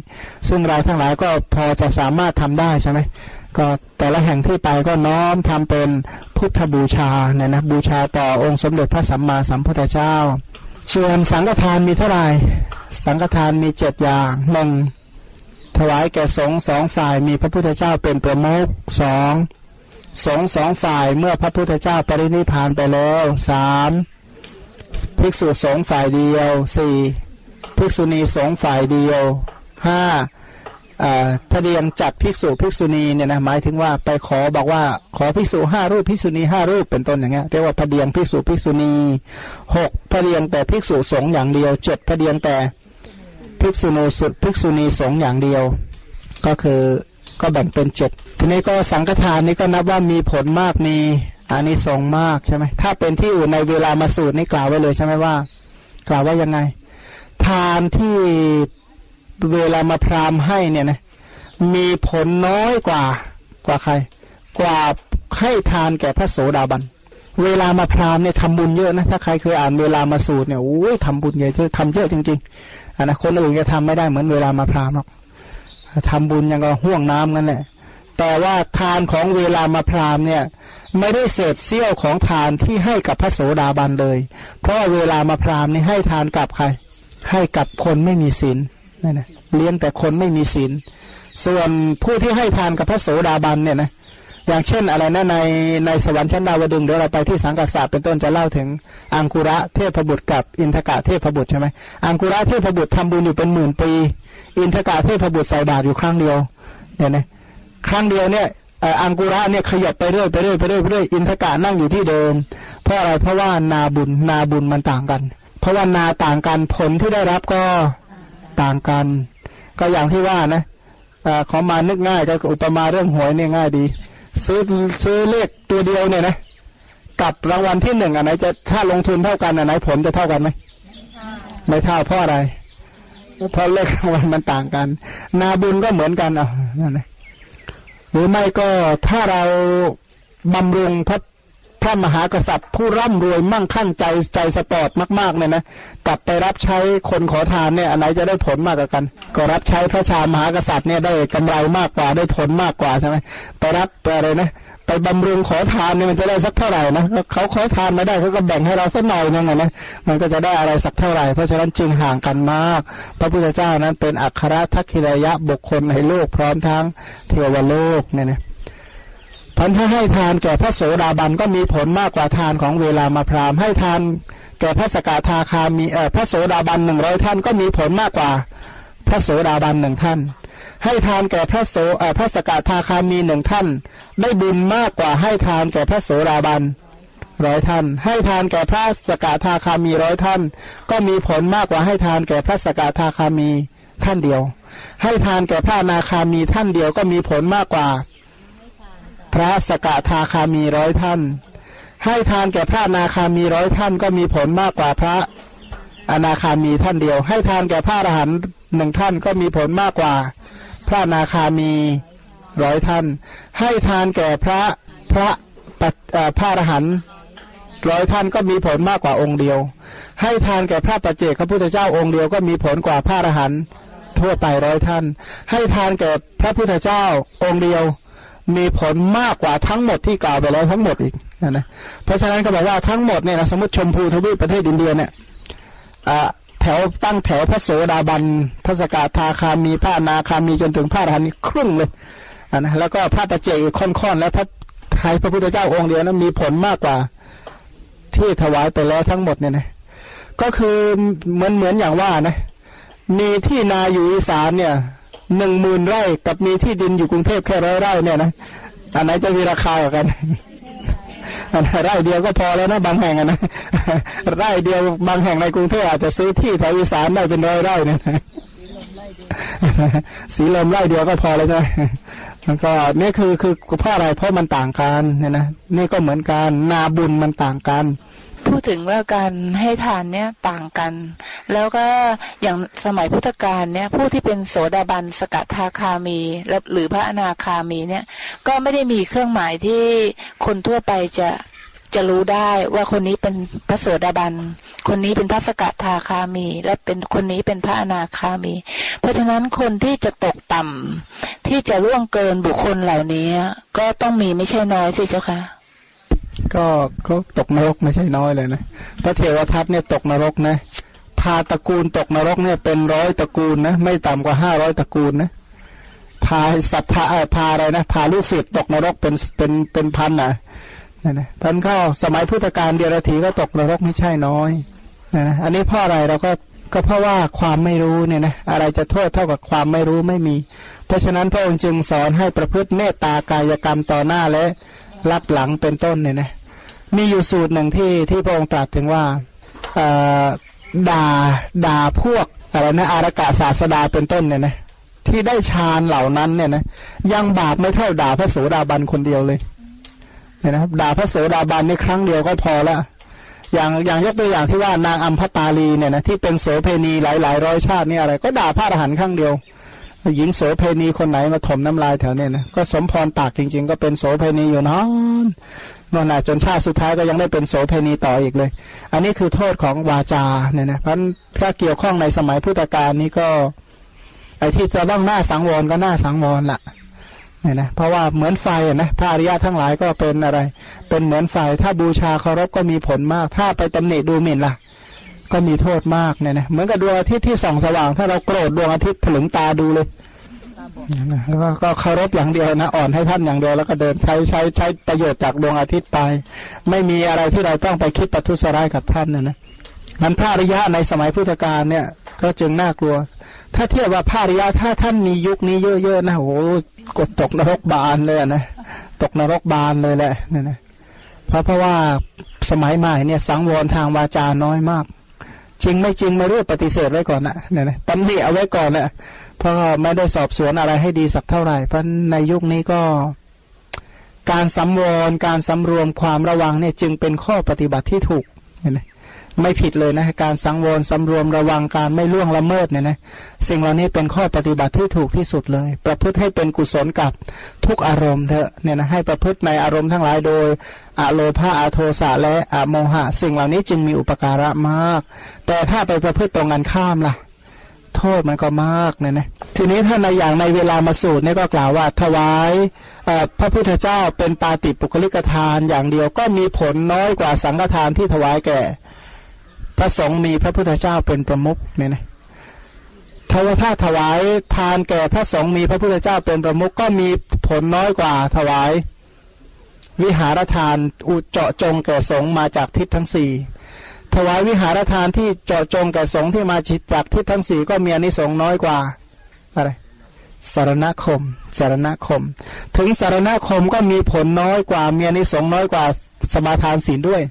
ซึ่งเราทั้งหลายก็พอจะสามารถทำได้ใช่ไหมก็แต่ละแห่งที่ไปก็น้อมทำเป็นพุทธบูชาเนี่ยนะบูชาต่อองค์สมเด็จพระสัมมาสัมพุทธเจ้า ส่วนสังฆทานมีเท่าไหร่ สังฆทานมีเจ็ดอย่างหนึ่งถวายแก่สงสองฝ่ายมีพระพุทธเจ้าเป็นประมุขสองสงสองฝ่ายเมื่อพระพุทธเจ้าปรินิพานไปแล้วสามภิกษุสงฝ่ายเดียวสี่ภิกษุณีสงฝ่ายเดียวห้า ถ้าเรียงจัดภิกษุภิกษุณีเนี่ยนะหมายถึงว่าไปขอบอกว่าขอภิกษุห้ารูปภิกษุณีห้ารูปเป็นต้นอย่างเงี้ยเรียกว่าพเดียงภิกษุภิกษุณีหกพเดียงแต่ภิกษุสงฆ์อย่างเดียวเจ็ดพเดียงแต่ภิกษุณีสุดภิกษุณีสงฆ์อย่างเดียว ก็คือก็แบ่งเป็นเจ็ดทีนี้ก็สังฆทานนี่ก็นับว่ามีผลมากมีอานิสงส์มากใช่ไหมถ้าเป็นที่อื่นในเวลามาสูตรนี่กล่าวไว้เลยใช่ไหมว่า กล่าวว่ายังไง ทานที่ เวลามาพรามให้เนี่ยนะมีผลน้อยกว่า กว่าใคร กว่าให้ทานแก่พระโสดาบัน เวลามาพรามเนี่ยทำบุญเยอะนะถ้าใครเคยอ่านเวลามาสูตรเนี่ยโอ้ยทำบุญเยอะทำเยอะจริงๆอันนะคนอื่นจะทำไม่ได้เหมือนเวลามาพรามหรอกทำบุญยังก็ห่วงน้ำกันแหละแต่ว่าทานของเวลามาพรามเนี่ย ไม่ได้เศษเสี้ยวของทานที่ให้กับพระโสดาบันเลย เพราะเวลามาพรามนี่ให้ทานกับใคร ให้กับคนไม่มีศีล นั่นนะเลี้ยงแต่คนไม่มีศีลส่วนผู้ที่ให้ทานกับพระโสดาบันเนี่ยนะอย่างเช่นอะไรนะในในสวรรค์ชั้นดาวดึงเดี๋ยวเราไปที่สังกัสสะเป็นต้นจะเล่าถึงอังคุระเทพบุตรกับอินทกะเทพบุตรใช่ไหมอังคุระเทพบุตรทำบุญอยู่เป็นหมื่นปี อินทกะเทพบุตรใส่บาตรอยู่ครั้งเดียวเนี่ยนะครั้งเดียวเนี่ยอังกุระเนี่ยขยับไปเรื่อยไปเรื่อยไปเรื่อยไปเรื่อยอินทกะนั่งอยู่ที่เดิม เพราะอะไรเพราะว่านาบุญนาบุญมันต่างกัน เพราะว่านาต่างกันผลที่ได้รับก็ ต่างกัน ก็อย่างที่ว่านะอขอมานึกง่ายก็อุปมาเรื่องหวยเนี่ยง่ายดี ซื้อซื้อเลขตัวเดียวเนี่ยนะกับรางวัลที่หนึ่งอันไหนจะถ้าลงทุนเท่ากันอันไหนผลจะเท่ากันไหมไม่เท่าเพราะอะไรเพราะเลขรางวัลมันต่างกัน นาบุญก็เหมือนกันอะนั่นนะหรือไม่ก็ถ้าเราบำรุงพระ พระมหากษัตริย์ผู้ร่ำรวยมั่งคั่งใจใจสปอร์ตมากๆเนี่ยนะกลับไปรับใช้คนขอทานเนี่ยอันไหนจะได้ผลมากกว่ากัน ก็รับใช้พระชามหากษัตริย์เนี่ยได้กำไรมากกว่าได้ผลมากกว่าใช่ไหมไปรับไปอะไรนะไปบำรุงขอทานเนี่ยมันจะได้สักเท่าไหร่นะเขาขอทานมาได้เขาก็แบ่งให้เราสักหน่อยนึงนะมันก็จะได้อะไรสักเท่าไหร่เพราะฉะนั้นจึงห่างกันมาก พระพุทธเจ้านั้นเป็นอัครทักขิรยะบุคคลในโลกพร้อมทั้งเทวโลกเนี่ยนะ พันถ้าให้ทานแก่พระโสดาบันก็มีผลมากกว่าทานของเวลามาพรามให้ทานแก่พระสกทาคามีเอ่อพระโสดาบันหนึ่งร้อยท่านก็มีผลมากกว่าพระโสดาบันหนึ่งท่าน ให้ทานแก่พระโสเอ่อพระสกทาคามีหนึ่งท่าน ได้บุญมากกว่าให้ทานแก่พระโสดาบันร้อยท่าน ให้ทานแก่พระสกทาคามีร้อยท่าน ก็มีผลมากกว่าให้ทานแก่พระสกทาคามีท่านเดียว ให้ทานแก่พระนาคามีท่านเดียวก็มีผลมากกว่า พระสกทาคามีร้อยท่าน ให้ทานแก่พระนาคามีร้อยท่านก็มีผลมากกว่าพระอนาคามีท่านเดียว ให้ทานแก่พระอรหันต์หนึ่งท่านก็มีผลมากกว่า พระนาคามีร้อยท่าน ให้ทานแก่พระพระพระอรหันต์ร้อยท่านก็มีผลมากกว่าองค์เดียว ให้ทานแก่พระปัจเจกพระพุทธเจ้าองค์เดียวก็มีผลกว่าพระอรหันต์ทั่วไปร้อยท่าน ให้ทานแก่พระพุทธเจ้าองค์เดียว มีผลมากกว่าทั้งหมดที่กล่าวไปแล้วทั้งหมดอีกนะเพราะฉะนั้นก็บอกว่าทั้งหมดเนี่ยนะสมมติชมพูทวีปประเทศอินเดียเนี่ยแถวตั้งแถวพระโสดาบันพระสกทาคามีพระนาคามีจนถึงพระอรหันต์ครึ่งเลยนะแล้วก็พระปัจเจกค่อนๆแล้วพระไทยพระพุทธเจ้าองค์เดียวนั้นมีผลมากกว่าที่ถวายไปแล้วทั้งหมดเนี่ยนะก็คือเหมือนเหมือนอย่างว่านะมีที่นาอยู่อีสานเนี่ย หนึ่งหมื่นไร่กับมีที่ดินอยู่กรุงเทพแค่ร้อยไร่เนี่ยนะอันไหนจะมีราคากันไร่เดียวก็พอแล้วนะบางแห่งนะไร่เดียวบางแห่งในกรุงเทพอาจจะซื้อที่แถวอีสานได้เป็นร้อยไร่เนี่ยสีลมไร่เดียวก็พอแล้วใช่แล้วก็นี่คือคือเพราะอะไรเพราะมันต่างกันเนี่ยนะนี่ก็เหมือนกันนาบุญมันต่างกัน พูดถึงว่าการให้ทานเนี่ยต่างกัน แล้วก็อย่างสมัยพุทธกาลเนี่ย ผู้ที่เป็นโสดาบันสกทาคามีหรือพระอนาคามีเนี่ย ก็ไม่ได้มีเครื่องหมายที่คนทั่วไปจะจะรู้ได้ว่าคนนี้เป็นพระโสดาบัน คนนี้เป็นพระสกทาคามี และเป็นคนนี้เป็นพระอนาคามี เพราะฉะนั้นคนที่จะตกต่ำที่จะล่วงเกินบุคคลเหล่านี้ ก็ต้องมีไม่ใช่น้อยสิเจ้าค่ะ ก็ก็ตกนรกไม่ใช่น้อยเลยนะพระเทวทัตเนี่ยตกนรกนะพาตระกูลตกนรกเนี่ยเป็นร้อยตระกูลนะไม่ต่ำกว่าห้าร้อยตระกูลนะพาสัตว์พาอะไรนะพาลูกศิษย์ตกนรกเป็นเป็นเป็นพันนะนะนะท่านเข้าสมัยพุทธกาลเดียรถีก็ตกนรกไม่ใช่น้อยนะนะอันนี้เพราะอะไรเราก็ก็เพราะว่าความไม่รู้เนี่ยนะอะไรจะโทษเท่ากับความไม่รู้ไม่มี เพราะฉะนั้นพระองค์จึงสอนให้ประพฤติเมตตากายกรรมต่อหน้าและ รับหลังเป็นต้นเนี่ยนะมีอยู่สูตรหนึ่งที่ที่พระองค์ตรัสถึงว่าด่าด่าพวกอะไรนะอารกะศาสดาเป็นต้นเนี่ยนะที่ได้ฌานเหล่านั้นเนี่ยนะยังบาปไม่เท่าด่าพระโสดาบันคนเดียวเลยเนี่ยนะด่าพระโสดาบันในครั้งเดียวก็พอละอย่างอย่างยกตัวอย่างที่ว่านางอัมพตาลีเนี่ยนะที่เป็นโสเพณีหลายหลายร้อยชาตินี่อะไร ก็ด่าพระอรหันต์ครั้งเดียว หญิงโสเพณีคนไหนมาถมน้ำลายแถวเนี้ยนะก็สมพรปากจริง ๆ ก็เป็นโสเพณีอยู่นอนนอนจนชาติสุดท้ายก็ยังได้เป็นโสเพณีต่ออีกเลย อันนี้คือโทษของวาจาเนี่ยนะเพราะถ้าเกี่ยวข้องในสมัยพุทธกาลนี้ก็ ไอ้ที่จะต้องหน้าสังวรก็หน้าสังวรละเนี่ยนะเพราะว่าเหมือนไฟนะพระอริยะทั้งหลายก็เป็นอะไร เป็นเหมือนไฟ ถ้าบูชาเคารพก็มีผลมาก ถ้าไปตำหนิดูหมิ่นล่ะ ก็มีโทษมากเนี่ยนะเหมือนกับดวงอาทิตย์ที่ส่องสว่าง ถ้าเราโกรธดวงอาทิตย์ถลึงตาดูเลยแล้วก็เคารพอย่างเดียวนะอ่อนให้ท่านอย่างเดียวแล้วก็เดินใช้ใช้ใช้ประโยชน์จากดวงอาทิตย์ไป ไม่มีอะไรที่เราต้องไปคิดประทุษร้ายกับท่านนะนะมันพระอริยะในสมัยพุทธกาลเนี่ย ก็จึงน่ากลัว ถ้าเทียบว่าพระอริยะถ้าท่านมียุคนี้เยอะๆนะโอ้กดตกนรกบานเลยนะตกนรกบานเลยแหละเนี่ยนะเพราะเพราะว่าสมัยใหม่เนี่ย สังวรทางวาจาน้อยมาก จริงไม่จริงไม่รู้ปฏิเสธไว้ก่อนนะเนี่ยนะตำหนิเอาไว้ก่อนแหละเพราะไม่ได้สอบสวนอะไรให้ดีสักเท่าไหร่เพราะในยุคนี้ก็การสำวรการสำรวมความระวังเนี่ยจึงเป็นข้อปฏิบัติที่ถูกเห็นไหม ไม่ผิดเลยนะการสังวรสำรวมระวังการไม่ล่วงละเมิดเนี่ยนะสิ่งเหล่านี้เป็นข้อปฏิบัติที่ถูกที่สุดเลย ประพฤติให้เป็นกุศลกับทุกอารมณ์เถอะเนี่ยนะให้ประพฤติในอารมณ์ทั้งหลายโดยอโลภาอโทสะและอะโมหะ สิ่งเหล่านี้จึงมีอุปการะมาก แต่ถ้าไปประพฤติตรงกันข้ามล่ะ โทษมันก็มากเนี่ยนะทีนี้ถ้าในอย่างในเวลามาสูตรนี่ก็กล่าวว่าถวายพระพุทธเจ้าเป็นปาติปุคลิกทานอย่างเดียวก็มีผลน้อยกว่าสังฆทานที่ถวายแก่ พระสงฆ์มีพระพุทธเจ้าเป็นประมุขเนี่ยนะถ้าว่าถ้าถวายทานแก่พระสงฆ์มีพระพุทธเจ้าเป็นประมุขก็มีผลน้อยกว่าถวาย วิหารทานอุเจาะจงแก่สงฆ์มาจากทิศทั้งสี่ถวายวิหารทานที่เจาะจงแก่สงฆ์ที่มาจากทิศทั้งสี่ก็มีอนิสงส์น้อยกว่าอะไรสารณคม สารณคม ถึงสารณคมก็มีผลน้อยกว่า มีอนิสงส์น้อยกว่า สมาทานศีลด้วย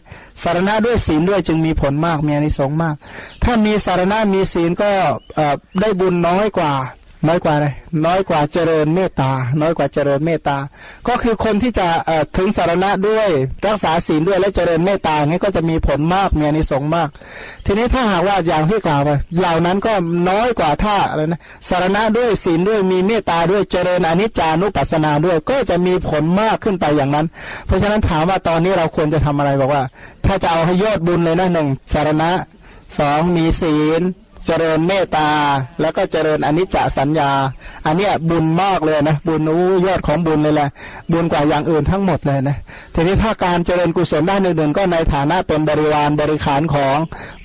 สารณะด้วยศีลด้วยจึงมีผลมากมีอนิสงส์มาก ถ้ามีสารณะมีศีลก็ได้บุญน้อยกว่า น้อยกว่าอะไรน้อยกว่าเจริญเมตตา น้อยกว่าเจริญเมตตา ก็คือคนที่จะถึงสารณะด้วยรักษาศีลด้วยและเจริญเมตตางี้ก็จะมีผลมากมีอนิสงส์มาก ทีนี้ถ้าหากว่าอย่างที่กล่าวไปเหล่านั้นก็น้อยกว่าถ้าอะไรนะสารณะด้วยศีลด้วยมีเมตตาด้วยเจริญอนิจจานุปัสสนาด้วย ก็จะมีผลมากขึ้นไปอย่างนั้น เพราะฉะนั้นถามว่าตอนนี้เราควรจะทำอะไรบอกว่า ถ้าจะเอาให้ยอดบุญเลยนะหนึ่งสารณะสองมีศีล เจริญเมตตา แล้วก็เจริญอนิจจสัญญา อันเนี้ยบุญมากเลยนะบุญอู้ยอดของบุญเลยแหละบุญกว่าอย่างอื่นทั้งหมดเลยนะทีนี้ถ้าการเจริญกุศลด้านอื่นๆก็ในฐานะเป็นบริวารบริขารของ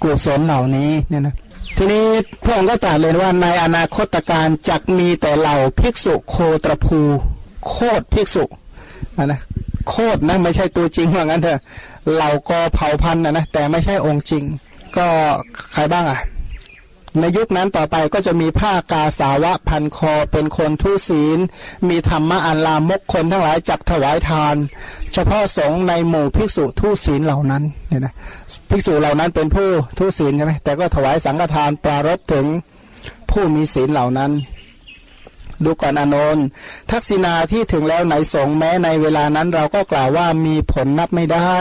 กุศลเหล่านี้เนี่ยนะทีนี้พระองค์ก็ตรัสเลยว่าในอนาคตการจักมีแต่เหล่าภิกษุโคตรภู โคตรภิกษุนะโคตรนะไม่ใช่ตัวจริงว่างั้นเถอะเหล่ากอเผ่าพันธุ์นะนะแต่ไม่ใช่องค์จริง ก็ใครบ้างอะ ในยุคนั้นต่อไปก็จะมีผ้ากาสาวะพันคอเป็นคนทุศีล มีธรรมะอันลามกคนทั้งหลายจักถวายทาน เฉพาะสงฆ์ในหมู่ภิกษุทุศีลเหล่านั้นเนี่ยนะภิกษุเหล่านั้นเป็นผู้ทุศีลใช่ไหมแต่ก็ถวายสังฆทานปรารบถึงผู้มีศีลเหล่านั้น ดูก่อนอนนท์ทักษิณาที่ถึงแล้วไหนสงแม้ในเวลานั้นเราก็กล่าวว่ามีผลนับไม่ได้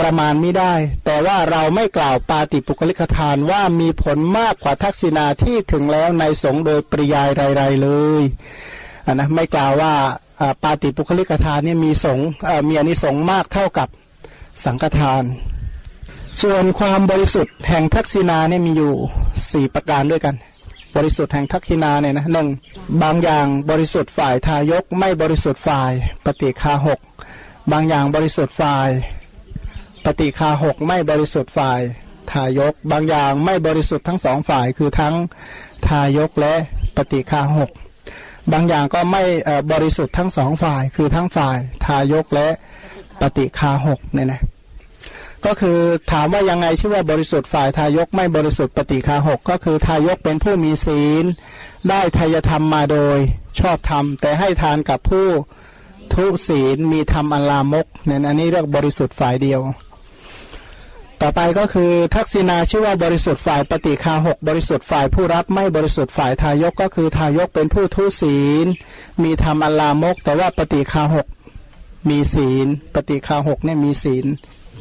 ประมาณไม่ได้ แต่ว่าเราไม่กล่าวปาติปุคลิกทานว่ามีผลมากกว่าทักษิณาที่ถึงแล้วในสงโดยปริยายไรๆเลยนะไม่กล่าวว่าปาติปุคลิกทานนี่มีสงมีอนิสงมากเท่ากับสังฆทาน ส่วนความบริสุทธิ์แห่งทักษิณาเนี่ยมีอยู่สี่ประการด้วยกัน บริสุทธิ์แห่งทักษิณาเนี่ยนะหนึ่งบางอย่างบริสุทธิ์ฝ่ายทายกไม่บริสุทธิ์ฝ่ายปฏิคาหกบางอย่างบริสุทธิ์ฝ่าย ปฏิคาหกไม่บริสุทธิ์ฝ่ายทายก บางอย่างไม่บริสุทธิ์ทั้งสองฝ่ายคือทั้งทายกและปฏิคาหกบางอย่างก็ไม่บริสุทธิ์ทั้งสองฝ่าย คือทั้งฝ่ายทายกและปฏิคาหกเนี่ยนะก็คือถามว่ายังไงชื่อว่าบริสุทธิ์ฝ่ายทายกไม่บริสุทธิ์ปฏิคาหกก็คือทายกเป็นผู้มีศีล ได้ทายธรรมมาโดยชอบธรรม แต่ให้ทานกับผู้ทุศีลมีธรรมอัลามกเนี่ยอันนี้เรียกบริสุทธิ์ฝ่ายเดียว ต่อไปก็คือทักษิณาชื่อว่าบริสุทธิ์ฝ่ายปฏิคาหกบริสุทธิ์ฝ่ายผู้รับไม่บริสุทธิ์ฝ่ายทายกก็คือทายกเป็นผู้ทุศีล มีธรรมอลลามก แต่ว่าปฏิคาหกมีศีล ปฏิคาหกเนี่ยมีศีล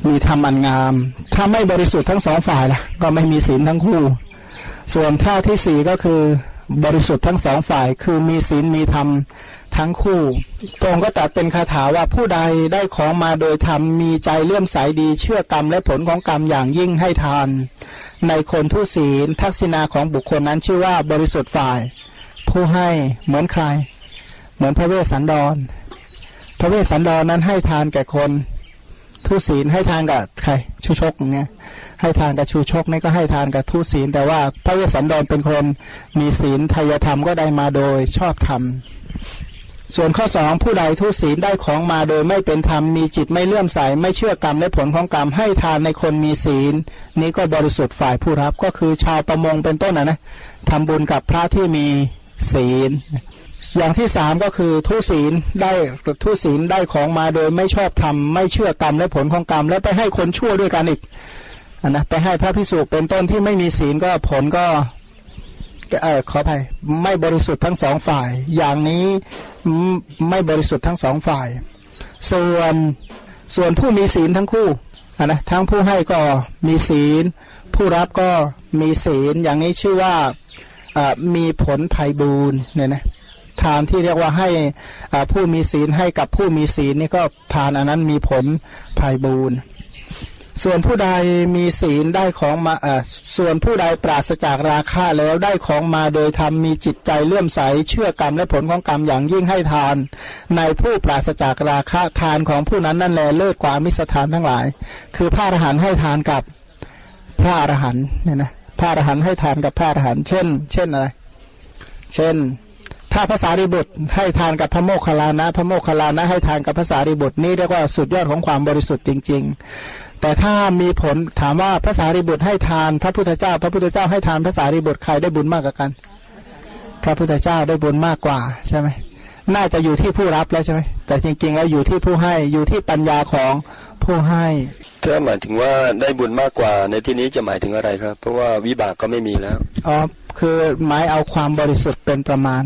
มีธรรมอันงาม ถ้าไม่บริสุทธิ์ทั้งสองฝ่ายล่ะ ก็ไม่มีศีลทั้งคู่ ส่วนท่าที่สี่ก็คือบริสุทธิ์ทั้งสองฝ่าย คือมีศีลมีธรรม ทั้งคู่ตรงก็ตัดเป็นคาถาว่าผู้ใดได้ของมาโดยธรรมมีใจเลื่อมใสดี เชื่อกรรมและผลของกรรมอย่างยิ่งให้ทาน ในคนทุศีล ทักษิณาของบุคคลนั้นชื่อว่าบริสุทธิ์ฝ่าย ผู้ให้เหมือนใคร เหมือนพระเวสสันดร พระเวสสันดรนั้นให้ทานแก่คนทุศีลให้ทานกับใคร ชูชกเงี้ยให้ทานกับชูชกนี่ก็ให้ทานกับทุศีล แต่ว่าพระเวสสันดรเป็นคนมีศีลทายธรรมก็ได้มาโดยชอบธรรม ส่วนข้อสองผู้ใดทุศีลได้ของมาโดยไม่เป็นธรรมมีจิตไม่เลื่อมใสไม่เชื่อกรรมและผลของกรรมให้ทานในคนมีศีล นี้ก็บริสุทธิ์ฝ่ายผู้รับก็คือชาวประมงเป็นต้นนะนะทำบุญกับพระที่มีศีล อย่างที่สามก็คือทุศีลได้ทุศีลได้ของมาโดยไม่ชอบธรรมไม่เชื่อกรรมและผลของกรรมแล้วไปให้คนชั่วด้วยกันอีกนะไปให้พระพิสุเป็นต้นที่ไม่มีศีลก็ผลก็ เออขออภัยไม่บริสุทธิ์ทั้งสองฝ่าย อย่างนี้ไม่บริสุทธิ์ทั้งสองฝ่าย ส่วนส่วนผู้มีศีลทั้งคู่นะทั้งผู้ให้ก็มีศีล ผู้รับก็มีศีล อย่างนี้ชื่อว่ามีผลภัยบูนเนี่ยนะทานที่เรียกว่าให้ผู้มีศีลให้กับผู้มีศีลนี่ก็ทานอันนั้นมีผลภัยบูน ส่วนผู้ใดมีศีลได้ของมาเอ่าส่วนผู้ใดปราศจากราคะ แล้วได้ของมาโดยทำมีจิตใจเลื่อมใส เชื่อกรรมและผลของกรรมอย่างยิ่งให้ทาน ในผู้ปราศจากราคะทานของผู้นั้นนั่นแลเลิศกว่ามิสทานทั้งหลาย คือพระอรหันต์ให้ทานกับพระอรหันต์เนี่ยนะพระอรหันต์ให้ทานกับพระอรหันต์เช่น เช่นอะไร เช่นถ้าภาษาริบุตรให้ทานกับพระโมคคัลลานะ พระโมคคัลลานะให้ทานกับภาษาริบุตรนี่เรียกว่าสุดยอดของความบริสุทธิ์จริง ๆ แต่ถ้ามีผลถามว่าพระสารีบุตรให้ทาน พระพุทธเจ้า พระพุทธเจ้าให้ทานพระสารีบุตรใครได้บุญมากกว่ากัน พระพุทธเจ้าได้บุญมากกว่าใช่ไหมน่าจะอยู่ที่ผู้รับแล้วใช่ไหมแต่จริงๆแล้วอยู่ที่ผู้ให้อยู่ที่ปัญญาของผู้ให้ถ้าหมายถึงว่าได้บุญมากกว่า ในที่นี้จะหมายถึงอะไรครับ เพราะว่าวิบากก็ไม่มีแล้วอ๋อคือหมายเอาความบริสุทธิ์เป็นประมาณ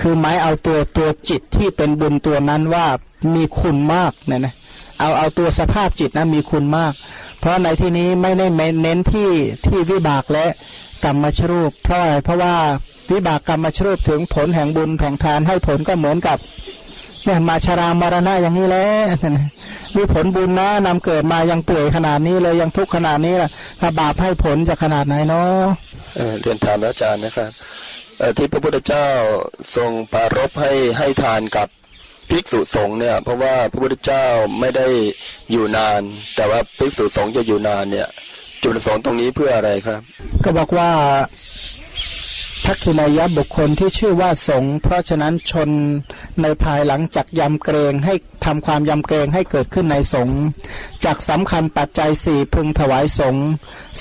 คือหมายเอาตัวตัวจิตที่เป็นบุญตัวนั้นว่ามีคุณมากเนี่ยนะ เอาเอาตัวสภาพจิตนะมีคุณมาก เพราะในที่นี้ไม่ได้เน้นที่ที่วิบากและกรรมชรูป เพราะอะไรเพราะว่าวิบากกรรมชรูปถึงผลแห่งบุญแห่งทานให้ผลก็เหมือนกับเนี่ยมาชรามรณะอย่างนี้แล้วมีผลบุญนะนำเกิดมายังป่วยขนาดนี้เลยยังทุกข์ขนาดนี้ล่ะถ้าบาปให้ผลจะขนาดไหนเนาะเรียนถามอาจารย์นะครับที่พระพุทธเจ้าทรงปารบให้ให้ทานกับ ภิกษุสงฆ์เนี่ย เพราะว่าพระพุทธเจ้าไม่ได้อยู่นาน แต่ว่าภิกษุสงฆ์จะอยู่นานเนี่ย จุดประสงค์ตรงนี้เพื่ออะไรครับ ก็บอกว่า ทักขินายะบุคคลที่ชื่อว่าสงเพราะฉะนั้นชนในภายหลังจากยำเกรงให้ทำความยำเกรงให้เกิดขึ้นในสงจากสำคัญปัจจัยสี่พึงถวายสง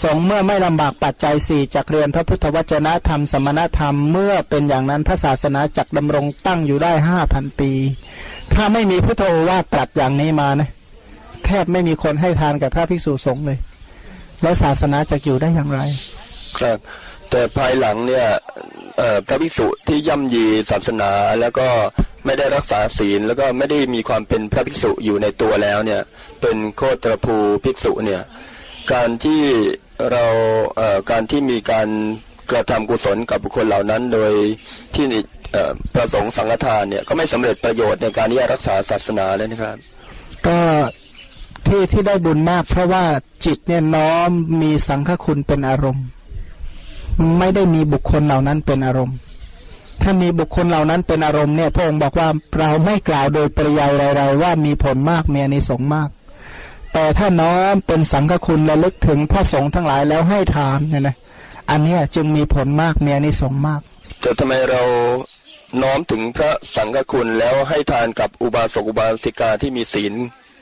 สงเมื่อไม่ลำบากปัจจัยสี่จากเรียนพระพุทธวจนะธรรมสมณธรรมเมื่อเป็นอย่างนั้นพระศาสนาจักดำรงตั้งอยู่ได้ห้าพันปี ถ้าไม่มีพุทธโอวาทตรัสอย่างนี้มานะแทบไม่มีคนให้ทานกับพระภิกษุสงฆ์เลย แล้วศาสนาจะอยู่ได้อย่างไร ครับ แต่ภายหลังเนี่ยพระภิกษุที่ย่ำยีศาสนาแล้วก็ไม่ได้รักษาศีลแล้วก็ไม่ได้มีความเป็นพระภิกษุอยู่ในตัวแล้วเนี่ย เป็นโคตรภูภิกษุเนี่ย การที่เราการที่มีการกระทำกุศลกับบุคคลเหล่านั้น โดยที่ประสงค์สังฆทานเนี่ยก็ไม่สำเร็จประโยชน์ในการที่จะรักษาศาสนาเลยนะครับ ก็ที่ที่ได้บุญมากเพราะว่าจิตเนี่ยน้อมมีสังฆคุณเป็นอารมณ์ ไม่ได้มีบุคคลเหล่านั้นเป็นอารมณ์ ถ้ามีบุคคลเหล่านั้นเป็นอารมณ์เนี่ยพระองค์บอกว่าเราไม่กล่าวโดยปริยายไรๆว่ามีผลมากมีอนิสงส์มาก แต่ถ้าน้อมเป็นสังฆคุณและลึกถึงพระสงฆ์ทั้งหลายแล้วให้ทานเนี่ยนะอันนี้จึงมีผลมากมีอนิสงส์มากแต่ทำไมเราน้อมถึงพระสังฆคุณแล้วให้ทานกับอุบาสกอุบาสิกาที่มีศีล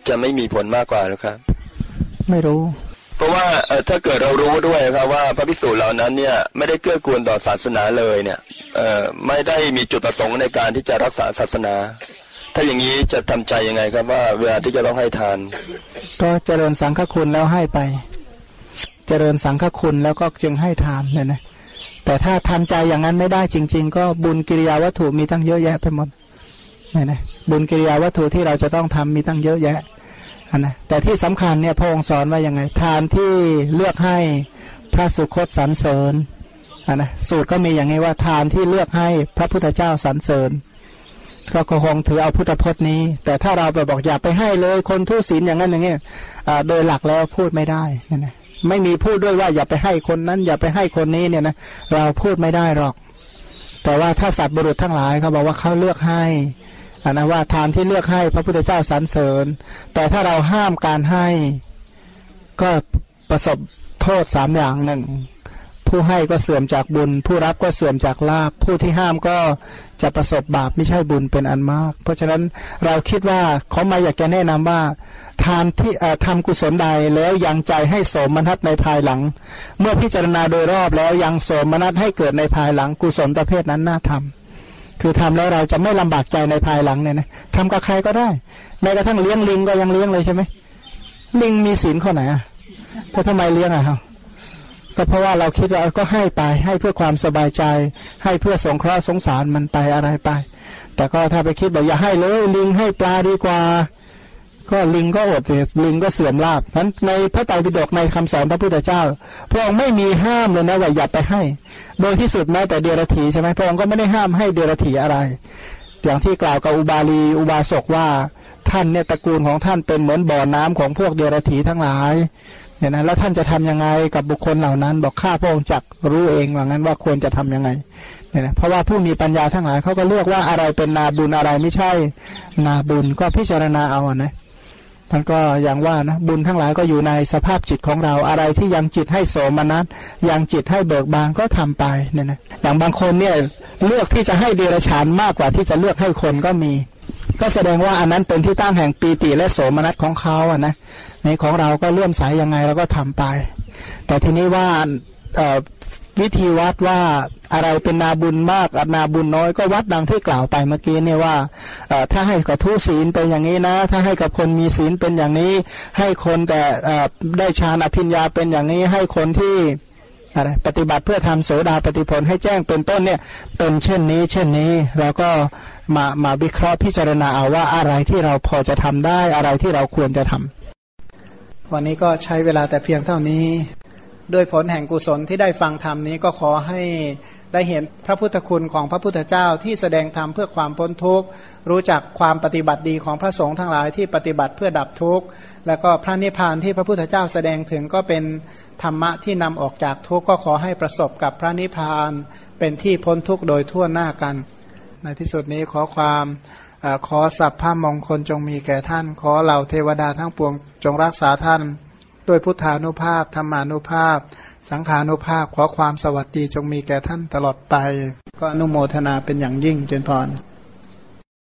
จะไม่มีผลมากกว่าหรือครับ ไม่รู้ เพราะว่าถ้าเกิดเรารู้ด้วยครับว่าพระภิกษุเหล่านั้นเนี่ยไม่ได้เกื้อกูลต่อศาสนาเลยเนี่ยเอไม่ได้มีจุดประสงค์ในการที่จะรักษาศาสนา ถ้าอย่างนี้จะทำใจยังไงครับว่าเวลาที่จะต้องให้ทาน ก็เจริญสังฆคุณแล้วให้ไป เจริญสังฆคุณแล้วก็จึงให้ทานเนี่ยนะแต่ถ้าทำใจอย่างนั้นไม่ได้จริง ๆ ก็บุญกิริยาวัตถุมีตั้งเยอะแยะไปหมดเนี่ยนะบุญกิริยาวัตถุที่เราจะต้องทำมีตั้งเยอะแยะ นะแต่ที่สำคัญเนี่ยพระองค์สอนว่ายังไง ทานที่เลือกให้พระสุคตสรรเสริญนนะสูตรก็มีอย่างนี้ว่าทานที่เลือกให้พระพุทธเจ้าสรรเสริญก็คงถือเอาพุทธพจน์นี้ แต่ถ้าเราไปบอกอย่าไปให้เลย คนทุศีลอย่างนั้นอย่างนี้โดยหลักแล้วพูดไม่ได้นะไม่มีพูดด้วยว่าอย่าไปให้คนนั้น อย่าไปให้คนนี้เนี่ยนะเราพูดไม่ได้หรอก แต่ว่าถ้าสัตว์บุรุษทั้งหลายเขาบอกว่าเขาเลือกให้ นนะว่าทานที่เลือกให้พระพุทธเจ้าสรรเสริญ แต่ถ้าเราห้ามการให้ก็ประสบโทษสามอย่างหนึ่งผู้ให้ก็เสื่อมจากบุญ ผู้รับก็เสื่อมจากลาภผู้ที่ห้ามก็จะประสบบาปไม่ใช่บุญเป็นอันมาก เพราะฉะนั้นเราคิดว่าเขามาอยากจะแนะนำว่า ทานที่ทำกุศลใดแล้วยังใจให้โสมนัสในภายหลัง เมื่อพิจารณาโดยรอบแล้วยังโสมนัสให้เกิดในภายหลังกุศลประเภทนั้นน่าทำ คือทำแล้วเราจะไม่ลำบากใจในภายหลังเนี่ยนะทำกับใครก็ได้ แม้กระทั่งเลี้ยงลิงก็ยังเลี้ยงเลยใช่ไหมลิงมีศีลข้อไหนอะถ้าทำไมเลี้ยงอะครับก็เพราะว่าเราคิดว่าก็ให้ไปให้เพื่อความสบายใจ ให้เพื่อสงเคราะห์สงสารมันไปอะไรไป แต่ก็ถ้าไปคิดแบบอย่าให้เลยลิงให้ปลาดีกว่า ก็ลิงก็อดลิงก็เสื่อมลาบนั้นในพระไตรปิฎกในคำสอนพระพุทธเจ้า พระองค์ไม่มีห้ามเลยนะว่าอย่าไปให้ โดยที่สุดแม้แต่เดรัจฉีใช่ไหมพระองค์ก็ไม่ได้ห้ามให้เดรัจฉีอะไร อย่างที่กล่าวกับอุบาลีอุบาสกว่าท่านเนี่ยตระกูลของท่านเป็นเหมือนบ่อน้ำของพวกเดรัจฉีทั้งหลายเนี่ยนะแล้วท่านจะทำยังไงกับบุคคลเหล่านั้น บอกข้าพระองค์จักรู้เองว่างั้นว่าควรจะทํำยังไงเนี่ยนะเพราะว่าผู้มีปัญญาทั้งหลายเขาก็เลือกว่าอะไรเป็นนาบุญอะไรไม่ใช่ นาบุญก็พิจารณาเอาอนะ ท่านก็อย่างว่านะบุญทั้งหลายก็อยู่ในสภาพจิตของเราอะไรที่ยังจิตให้โสมนัสยังจิตให้เบิกบานก็ทำไปเนี่ยนะอย่างบางคนเนี่ยเลือกที่จะให้เดรัจฉานมากกว่าที่จะเลือกให้คนก็มี ก็แสดงว่าอันนั้นเป็นที่ตั้งแห่งปีติและโสมนัสของเขาอะนะในของเราก็เลื่อมสายยังไงเราก็ทำไป แต่ทีนี้ว่าเอ่อ วิธีวัดว่าอะไรเป็นนาบุญมากนาบุญน้อยก็วัดดังที่กล่าวไปเมื่อกี้เนี่ยว่าถ้าให้กับทุศีลเป็นอย่างนี้นะ ถ้าให้กับคนมีศีลเป็นอย่างนี้ ให้คนแต่ได้ฌานอภิญญาเป็นอย่างนี้ ให้คนที่อะไรปฏิบัติเพื่อทำโสดาปฏิผลให้แจ้งเป็นต้นเนี่ย เป็นเช่นนี้ เช่นนี้แล้วก็มามาวิเคราะห์พิจารณาเอาว่าอะไรที่เราพอจะทำได้อะไรที่เราควรจะทำวันนี้ก็ใช้เวลาแต่เพียงเท่านี้ ด้วยผลแห่งกุศลที่ได้ฟังธรรมนี้ก็ขอให้ได้เห็นพระพุทธคุณของพระพุทธเจ้าที่แสดงธรรมเพื่อความพ้นทุกข์ รู้จักความปฏิบัติดีของพระสงฆ์ทั้งหลายที่ปฏิบัติเพื่อดับทุกข์ แล้วก็พระนิพพานที่พระพุทธเจ้าแสดงถึงก็เป็นธรรมะที่นำออกจากทุกข์ก็ขอให้ประสบกับพระนิพพานเป็นที่พ้นทุกข์โดยทั่วหน้ากัน ในที่สุดนี้ขอความเออขอสัพพะมงคลจงมีแก่ท่าน ขอเหล่าเทวดาทั้งปวงจงรักษาท่าน ด้วยพุทธานุภาพธรรมานุภาพ สังขานุภาพขอความสวัสดีจงมีแก่ท่านตลอดไป ก็อนุโมทนาเป็นอย่างยิ่งเจนพร